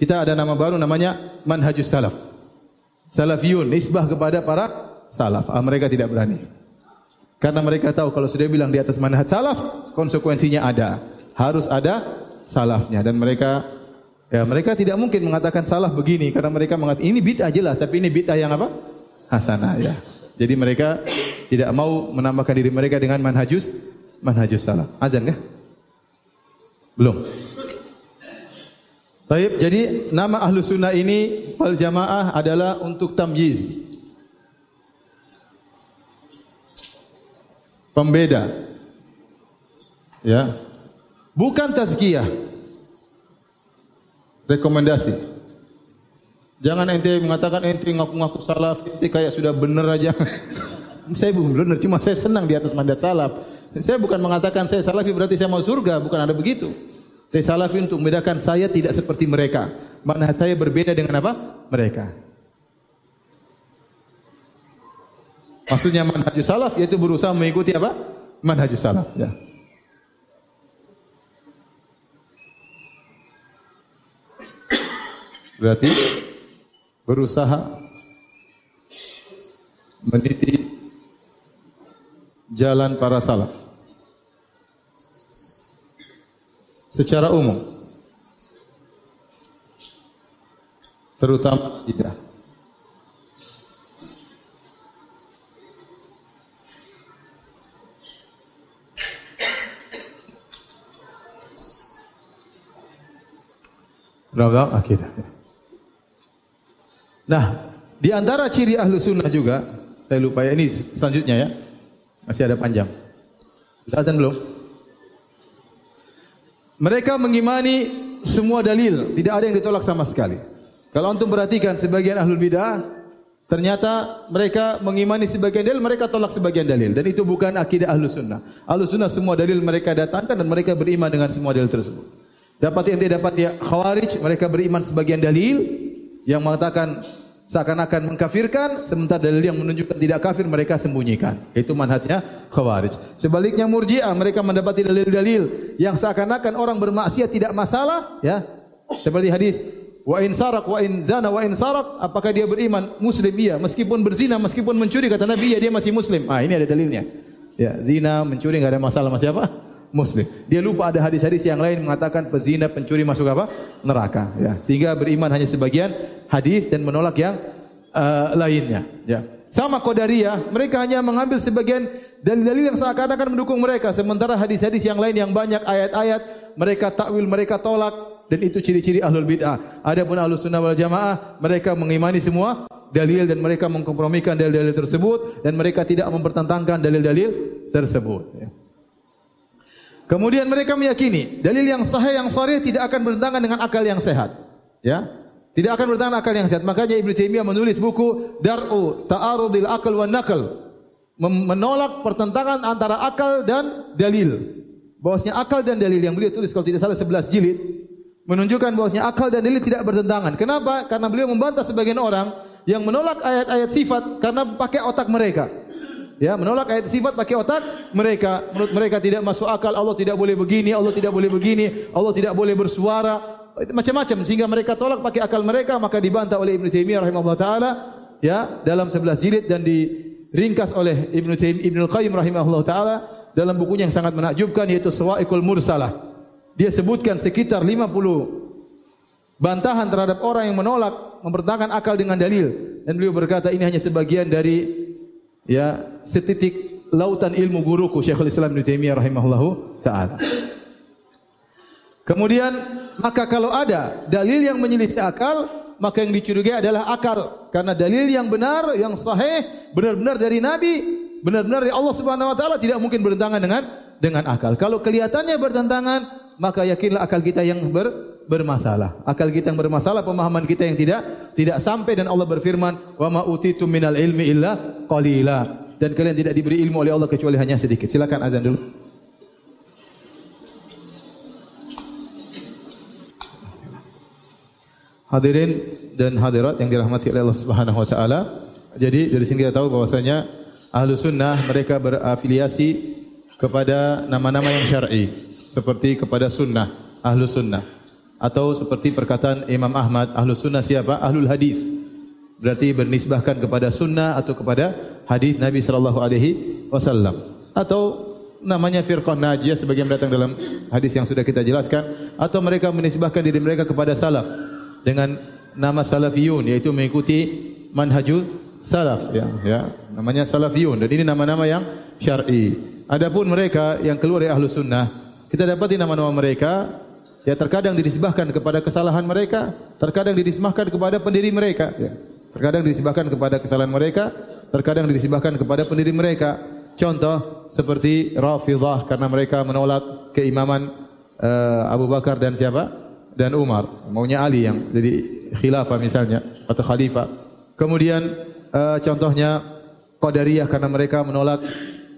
[SPEAKER 1] Kita ada nama baru namanya manhajus salaf. Salafiyun nisbah kepada para salaf. Ah, mereka tidak berani. Karena mereka tahu kalau sudah bilang di atas manhaj salaf, konsekuensinya ada. Harus ada salafnya dan mereka ya mereka tidak mungkin mengatakan salah begini karena mereka mengatakan ini bid'ah jelas tapi ini bid'ah yang apa? hasanah ya. Jadi mereka tidak mau menambahkan diri mereka dengan manhajus manhajus salah. Azan kah? Belum. Baik, jadi nama ahlu sunnah ini wal jamaah adalah untuk tamyiz. Pembeda. Ya. Bukan tazkiyah. Rekomendasi. Jangan ente mengatakan ente ngaku-ngaku salah, ente kayak sudah benar aja. saya bukan benar, cuma saya senang di atas mandat salaf. Saya bukan mengatakan saya salafi berarti saya mau surga, bukan ada begitu. Saya salafi untuk membedakan saya tidak seperti mereka. Mana saya berbeda dengan apa? Mereka. Maksudnya manhajus salaf yaitu berusaha mengikuti apa? Manhajus salaf. Ya. Berarti berusaha meniti jalan para salaf. Secara umum. Terutama tidak. Raga akidah. Nah, di antara ciri ahlu sunnah juga, saya lupa ya, ini selanjutnya ya. Masih ada panjang. Sudah azan belum? Mereka mengimani semua dalil, tidak ada yang ditolak sama sekali. Kalau antum perhatikan sebagian ahlul bidah, ternyata mereka mengimani sebagian dalil, mereka tolak sebagian dalil. Dan itu bukan akidah ahlu sunnah. Ahlu sunnah semua dalil mereka datangkan dan mereka beriman dengan semua dalil tersebut. Dapat yang tidak dapat ya khawarij mereka beriman sebagian dalil yang mengatakan seakan-akan mengkafirkan sementara dalil yang menunjukkan tidak kafir mereka sembunyikan. Itu manhajnya khawarij. Sebaliknya murjiah mereka mendapati dalil-dalil yang seakan-akan orang bermaksiat tidak masalah ya. Seperti hadis wa in sarak wa in zana wa in sarak apakah dia beriman muslim iya meskipun berzina meskipun mencuri kata Nabi ya dia masih muslim. Ah ini ada dalilnya. Ya, zina mencuri enggak ada masalah sama siapa? Muslim. Dia lupa ada hadis-hadis yang lain mengatakan pezina pencuri masuk apa? Neraka. Ya. Sehingga beriman hanya sebagian hadis dan menolak yang uh, lainnya. Ya. Sama Qadariyah, mereka hanya mengambil sebagian dalil-dalil yang seakan-akan mendukung mereka. Sementara hadis-hadis yang lain yang banyak ayat-ayat, mereka takwil, mereka tolak. Dan itu ciri-ciri ahlul bid'ah. Adapun ahlus sunnah wal jamaah, mereka mengimani semua dalil dan mereka mengkompromikan dalil-dalil tersebut dan mereka tidak mempertentangkan dalil-dalil tersebut. Kemudian mereka meyakini dalil yang sahih yang sahih tidak akan bertentangan dengan akal yang sehat. Ya. Tidak akan bertentangan akal yang sehat. Makanya Ibnu Taimiyah menulis buku Dar'u Ta'arudil Aql wan Naql. Menolak pertentangan antara akal dan dalil. Bahwasanya akal dan dalil yang beliau tulis kalau tidak salah 11 jilid menunjukkan bahwasanya akal dan dalil tidak bertentangan. Kenapa? Karena beliau membantah sebagian orang yang menolak ayat-ayat sifat karena pakai otak mereka. Ya, menolak ayat sifat pakai otak mereka. Menurut mereka tidak masuk akal. Allah tidak boleh begini, Allah tidak boleh begini, Allah tidak boleh bersuara, macam-macam sehingga mereka tolak pakai akal mereka maka dibantah oleh Ibnu Taimiyah rahimahullah taala ya dalam 11 jilid dan diringkas oleh Ibnu Taimiyah Ibnu Qayyim rahimahullah taala dalam bukunya yang sangat menakjubkan yaitu Sawa'iqul Mursalah. Dia sebutkan sekitar 50 bantahan terhadap orang yang menolak mempertahankan akal dengan dalil dan beliau berkata ini hanya sebagian dari ya setitik lautan ilmu guruku Syekhul Islam Ibnu Taimiyah rahimahullahu taala. Kemudian maka kalau ada dalil yang menyelisih akal, maka yang dicurigai adalah akal. Karena dalil yang benar, yang sahih, benar-benar dari Nabi, benar-benar dari Allah Subhanahu wa taala tidak mungkin bertentangan dengan dengan akal. Kalau kelihatannya bertentangan, maka yakinlah akal kita yang ber, bermasalah. Akal kita yang bermasalah, pemahaman kita yang tidak tidak sampai dan Allah berfirman, "Wa ma utitum minal ilmi illa qalila." Dan kalian tidak diberi ilmu oleh Allah kecuali hanya sedikit. Silakan azan dulu. Hadirin dan hadirat yang dirahmati oleh Allah Subhanahu wa taala. Jadi dari sini kita tahu bahwasanya Ahlu Sunnah mereka berafiliasi kepada nama-nama yang syar'i seperti kepada sunnah, Ahlu Sunnah atau seperti perkataan Imam Ahmad ahlu sunnah siapa? Ahlul hadis berarti bernisbahkan kepada sunnah atau kepada hadis Nabi sallallahu alaihi wasallam. Atau namanya firqah najiyah sebagian datang dalam hadis yang sudah kita jelaskan. Atau mereka menisbahkan diri mereka kepada salaf dengan nama salafiyun yaitu mengikuti manhajul salaf. Ya ya namanya salafiyun. Dan ini nama-nama yang syar'i. Adapun mereka yang keluar dari ahlu sunnah kita dapati nama-nama mereka Ya terkadang dinisbahkan kepada kesalahan mereka, terkadang dinisbahkan kepada pendiri mereka. Ya. Terkadang dinisbahkan kepada kesalahan mereka, terkadang dinisbahkan kepada pendiri mereka. contoh seperti Rafidah karena mereka menolak keimaman uh, Abu Bakar dan siapa? Dan Umar. Maunya Ali yang jadi khilafah misalnya atau khalifah. Kemudian uh, contohnya Qadariyah karena mereka menolak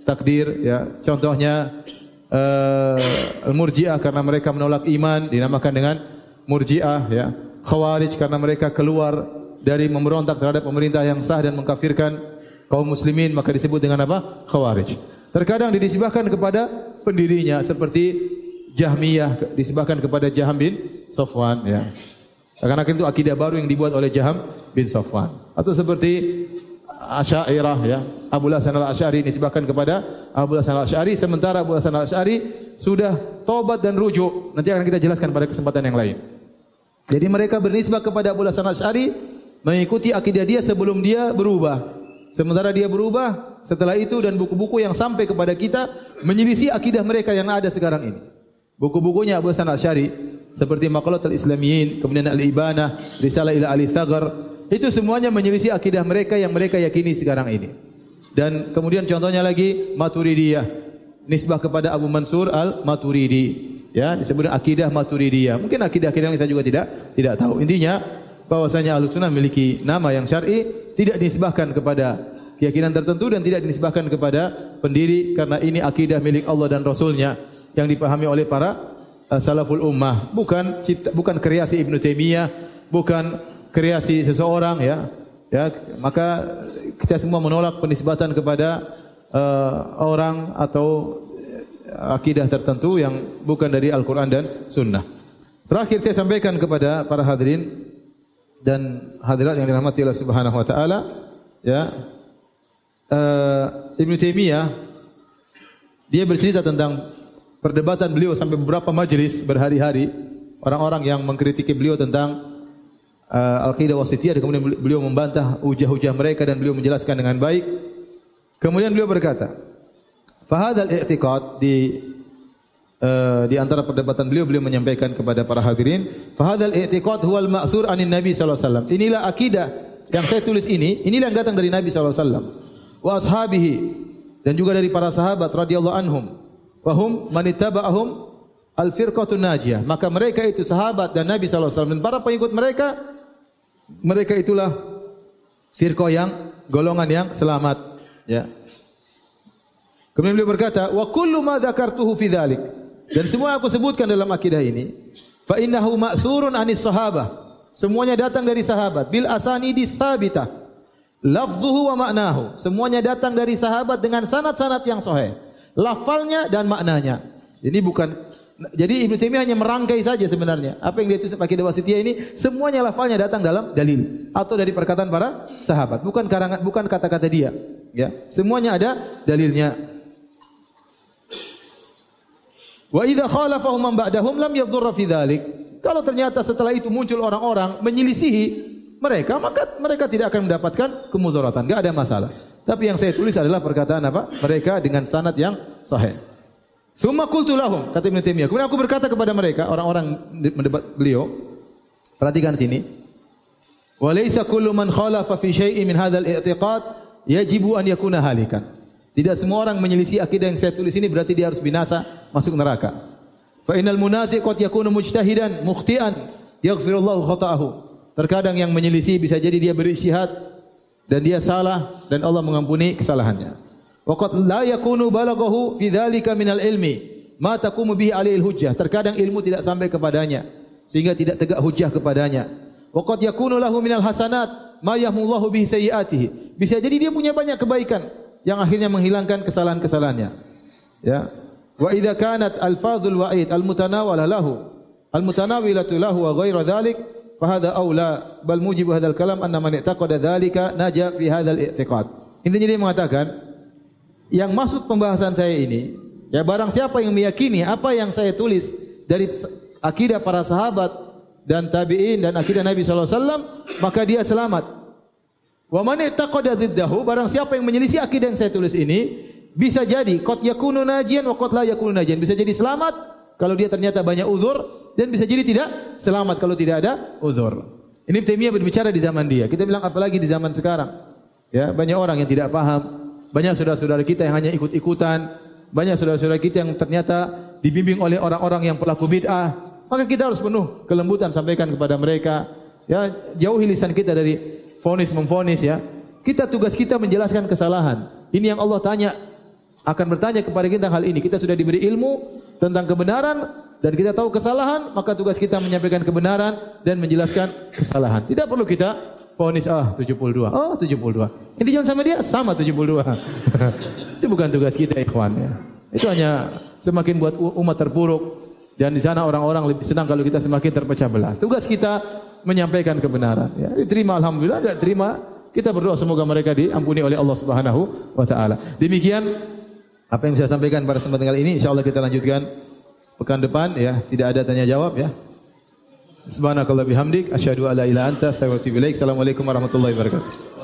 [SPEAKER 1] takdir ya. Contohnya uh, Murji'ah karena mereka menolak iman dinamakan dengan Murji'ah ya. Khawarij karena mereka keluar dari memberontak terhadap pemerintah yang sah dan mengkafirkan kaum muslimin maka disebut dengan apa? Khawarij. Terkadang dinisbahkan kepada pendirinya seperti Jahmiyah disebabkan kepada Jaham bin Sofwan ya. Karena itu akidah baru yang dibuat oleh Jaham bin Sofwan. Atau seperti Asy'ariyah ya. Abu Hasan Al-Asy'ari disebabkan kepada Abu Hasan Al-Asy'ari sementara Abu Hasan Al-Asy'ari sudah tobat dan rujuk. Nanti akan kita jelaskan pada kesempatan yang lain. Jadi mereka bernisbah kepada Abu Hasan Al-Asy'ari mengikuti akidah dia sebelum dia berubah. Sementara dia berubah setelah itu dan buku-buku yang sampai kepada kita menyelisih akidah mereka yang ada sekarang ini. Buku-bukunya Abu Hasan Al-Syari seperti Maqalat al-Islamiyin, kemudian Al-Ibanah, Risalah ila Ali Sagar, itu semuanya menyelisih akidah mereka yang mereka yakini sekarang ini. Dan kemudian contohnya lagi Maturidiyah, nisbah kepada Abu Mansur Al-Maturidi. Ya, disebut akidah Maturidiyah. Mungkin akidah-akidah yang saya juga tidak tidak tahu. Intinya bahwasanya Ahlus Sunnah memiliki nama yang syar'i, tidak dinisbahkan kepada keyakinan tertentu dan tidak dinisbahkan kepada pendiri karena ini akidah milik Allah dan Rasulnya yang dipahami oleh para uh, salaful ummah bukan cipta, bukan kreasi Ibn Taimiyah bukan kreasi seseorang ya. Ya maka kita semua menolak penisbatan kepada uh, orang atau akidah tertentu yang bukan dari Al-Quran dan Sunnah. Terakhir saya sampaikan kepada para hadirin dan hadirat yang dirahmati Allah Subhanahu Wa Taala, ya. Uh, Ibn Taimiyah dia bercerita tentang perdebatan beliau sampai beberapa majelis berhari-hari. Orang-orang yang mengkritiki beliau tentang uh, al-qidah wasitiyah dan kemudian beliau membantah hujah-hujah mereka dan beliau menjelaskan dengan baik. Kemudian beliau berkata fahadal i'tiqad di uh, di antara perdebatan beliau beliau menyampaikan kepada para hadirin fahadal i'tiqad huwal ma'thur anin nabi sallallahu alaihi wasallam. Inilah akidah yang saya tulis ini inilah yang datang dari nabi sallallahu alaihi wasallam. Wa ashabihi dan juga dari para sahabat radhiyallahu anhum. Wahum manittaba'ahum al-firqatun najiyah. Maka mereka itu sahabat dan Nabi sallallahu alaihi wasallam. Dan para pengikut mereka mereka itulah firqah yang golongan yang selamat, ya. Kemudian beliau berkata, "Wa kullu ma dzakartuhu fi dzalik." Dan semua aku sebutkan dalam akidah ini, fa innahu ma'surun anis sahabah. Semuanya datang dari sahabat bil asanidi tsabitah. Lafdhuhu wa ma'nahu. Semuanya datang dari sahabat dengan sanad-sanad yang sahih lafalnya dan maknanya. Ini bukan jadi Ibnu Taimiyah hanya merangkai saja sebenarnya. Apa yang dia tulis pakai dewa setia ini semuanya lafalnya datang dalam dalil atau dari perkataan para sahabat, bukan karangan bukan kata-kata dia. Ya, semuanya ada dalilnya. Wa idza khalafahum man ba'dahum lam yadhurra fi dzalik. Kalau ternyata setelah itu muncul orang-orang menyelisihi mereka, maka mereka tidak akan mendapatkan kemudaratan. Enggak ada masalah. Tapi yang saya tulis adalah perkataan apa? Mereka dengan sanad yang sahih. Summa qultu lahum, kata Ibnu Taimiyah. Kemudian aku berkata kepada mereka, orang-orang mendebat beliau, perhatikan sini. Wa laysa kullu man khalafa fi syai'in min hadzal i'tiqad yajibu an yakuna halikan. Tidak semua orang menyelisih akidah yang saya tulis ini berarti dia harus binasa, masuk neraka. Fa innal munazi qad yakunu mujtahidan mukhtian yaghfirullahu khata'ahu. Terkadang yang menyelisih bisa jadi dia beristihad dan dia salah dan Allah mengampuni kesalahannya. Waqad la yakunu balaghahu fi dzalika minal ilmi ma taqumu bihi alaihi hujjah. Terkadang ilmu tidak sampai kepadanya sehingga tidak tegak hujjah kepadanya. Waqad yakunu lahu minal hasanat ma yahmullahu bihi sayyiatihi. Bisa jadi dia punya banyak kebaikan yang akhirnya menghilangkan kesalahan-kesalahannya. Ya. Wa idza kanat alfazul wa'id almutanawala lahu almutanawilatu lahu wa ghairu dzalik fahada aula bal mujibu hadzal kalam anna man i'taqada dzalika naja fi hadzal i'tiqad. Intinya dia mengatakan yang maksud pembahasan saya ini ya barang siapa yang meyakini apa yang saya tulis dari akidah para sahabat dan tabi'in dan akidah Nabi sallallahu alaihi wasallam maka dia selamat. Wa man i'taqada dziddahu barang siapa yang menyelisih akidah yang saya tulis ini bisa jadi qad yakunu najian wa qad la yakunu najian bisa jadi selamat kalau dia ternyata banyak uzur dan bisa jadi tidak selamat kalau tidak ada uzur. Ini Taimiyah berbicara di zaman dia. Kita bilang apalagi di zaman sekarang. Ya, banyak orang yang tidak paham Banyak saudara-saudara kita yang hanya ikut-ikutan. Banyak saudara-saudara kita yang ternyata dibimbing oleh orang-orang yang pelaku bid'ah. Maka kita harus penuh kelembutan sampaikan kepada mereka. Ya, jauhi lisan kita dari fonis memfonis ya. Kita tugas kita menjelaskan kesalahan. Ini yang Allah tanya akan bertanya kepada kita hal ini. Kita sudah diberi ilmu tentang kebenaran dan kita tahu kesalahan, maka tugas kita menyampaikan kebenaran dan menjelaskan kesalahan. Tidak perlu kita fonis ah 72. Oh 72. Ini jangan sama dia sama 72. Itu bukan tugas kita ikhwan ya. Itu hanya semakin buat umat terpuruk dan di sana orang-orang lebih senang kalau kita semakin terpecah belah. Tugas kita menyampaikan kebenaran. Ya, diterima alhamdulillah, tidak terima kita berdoa semoga mereka diampuni oleh Allah Subhanahu wa taala. Demikian apa yang saya sampaikan pada kesempatan kali ini insyaallah kita lanjutkan pekan depan ya, tidak ada tanya jawab ya. Subhanakallah bihamdik asyhadu alla ilaha anta. Assalamualaikum warahmatullahi wabarakatuh.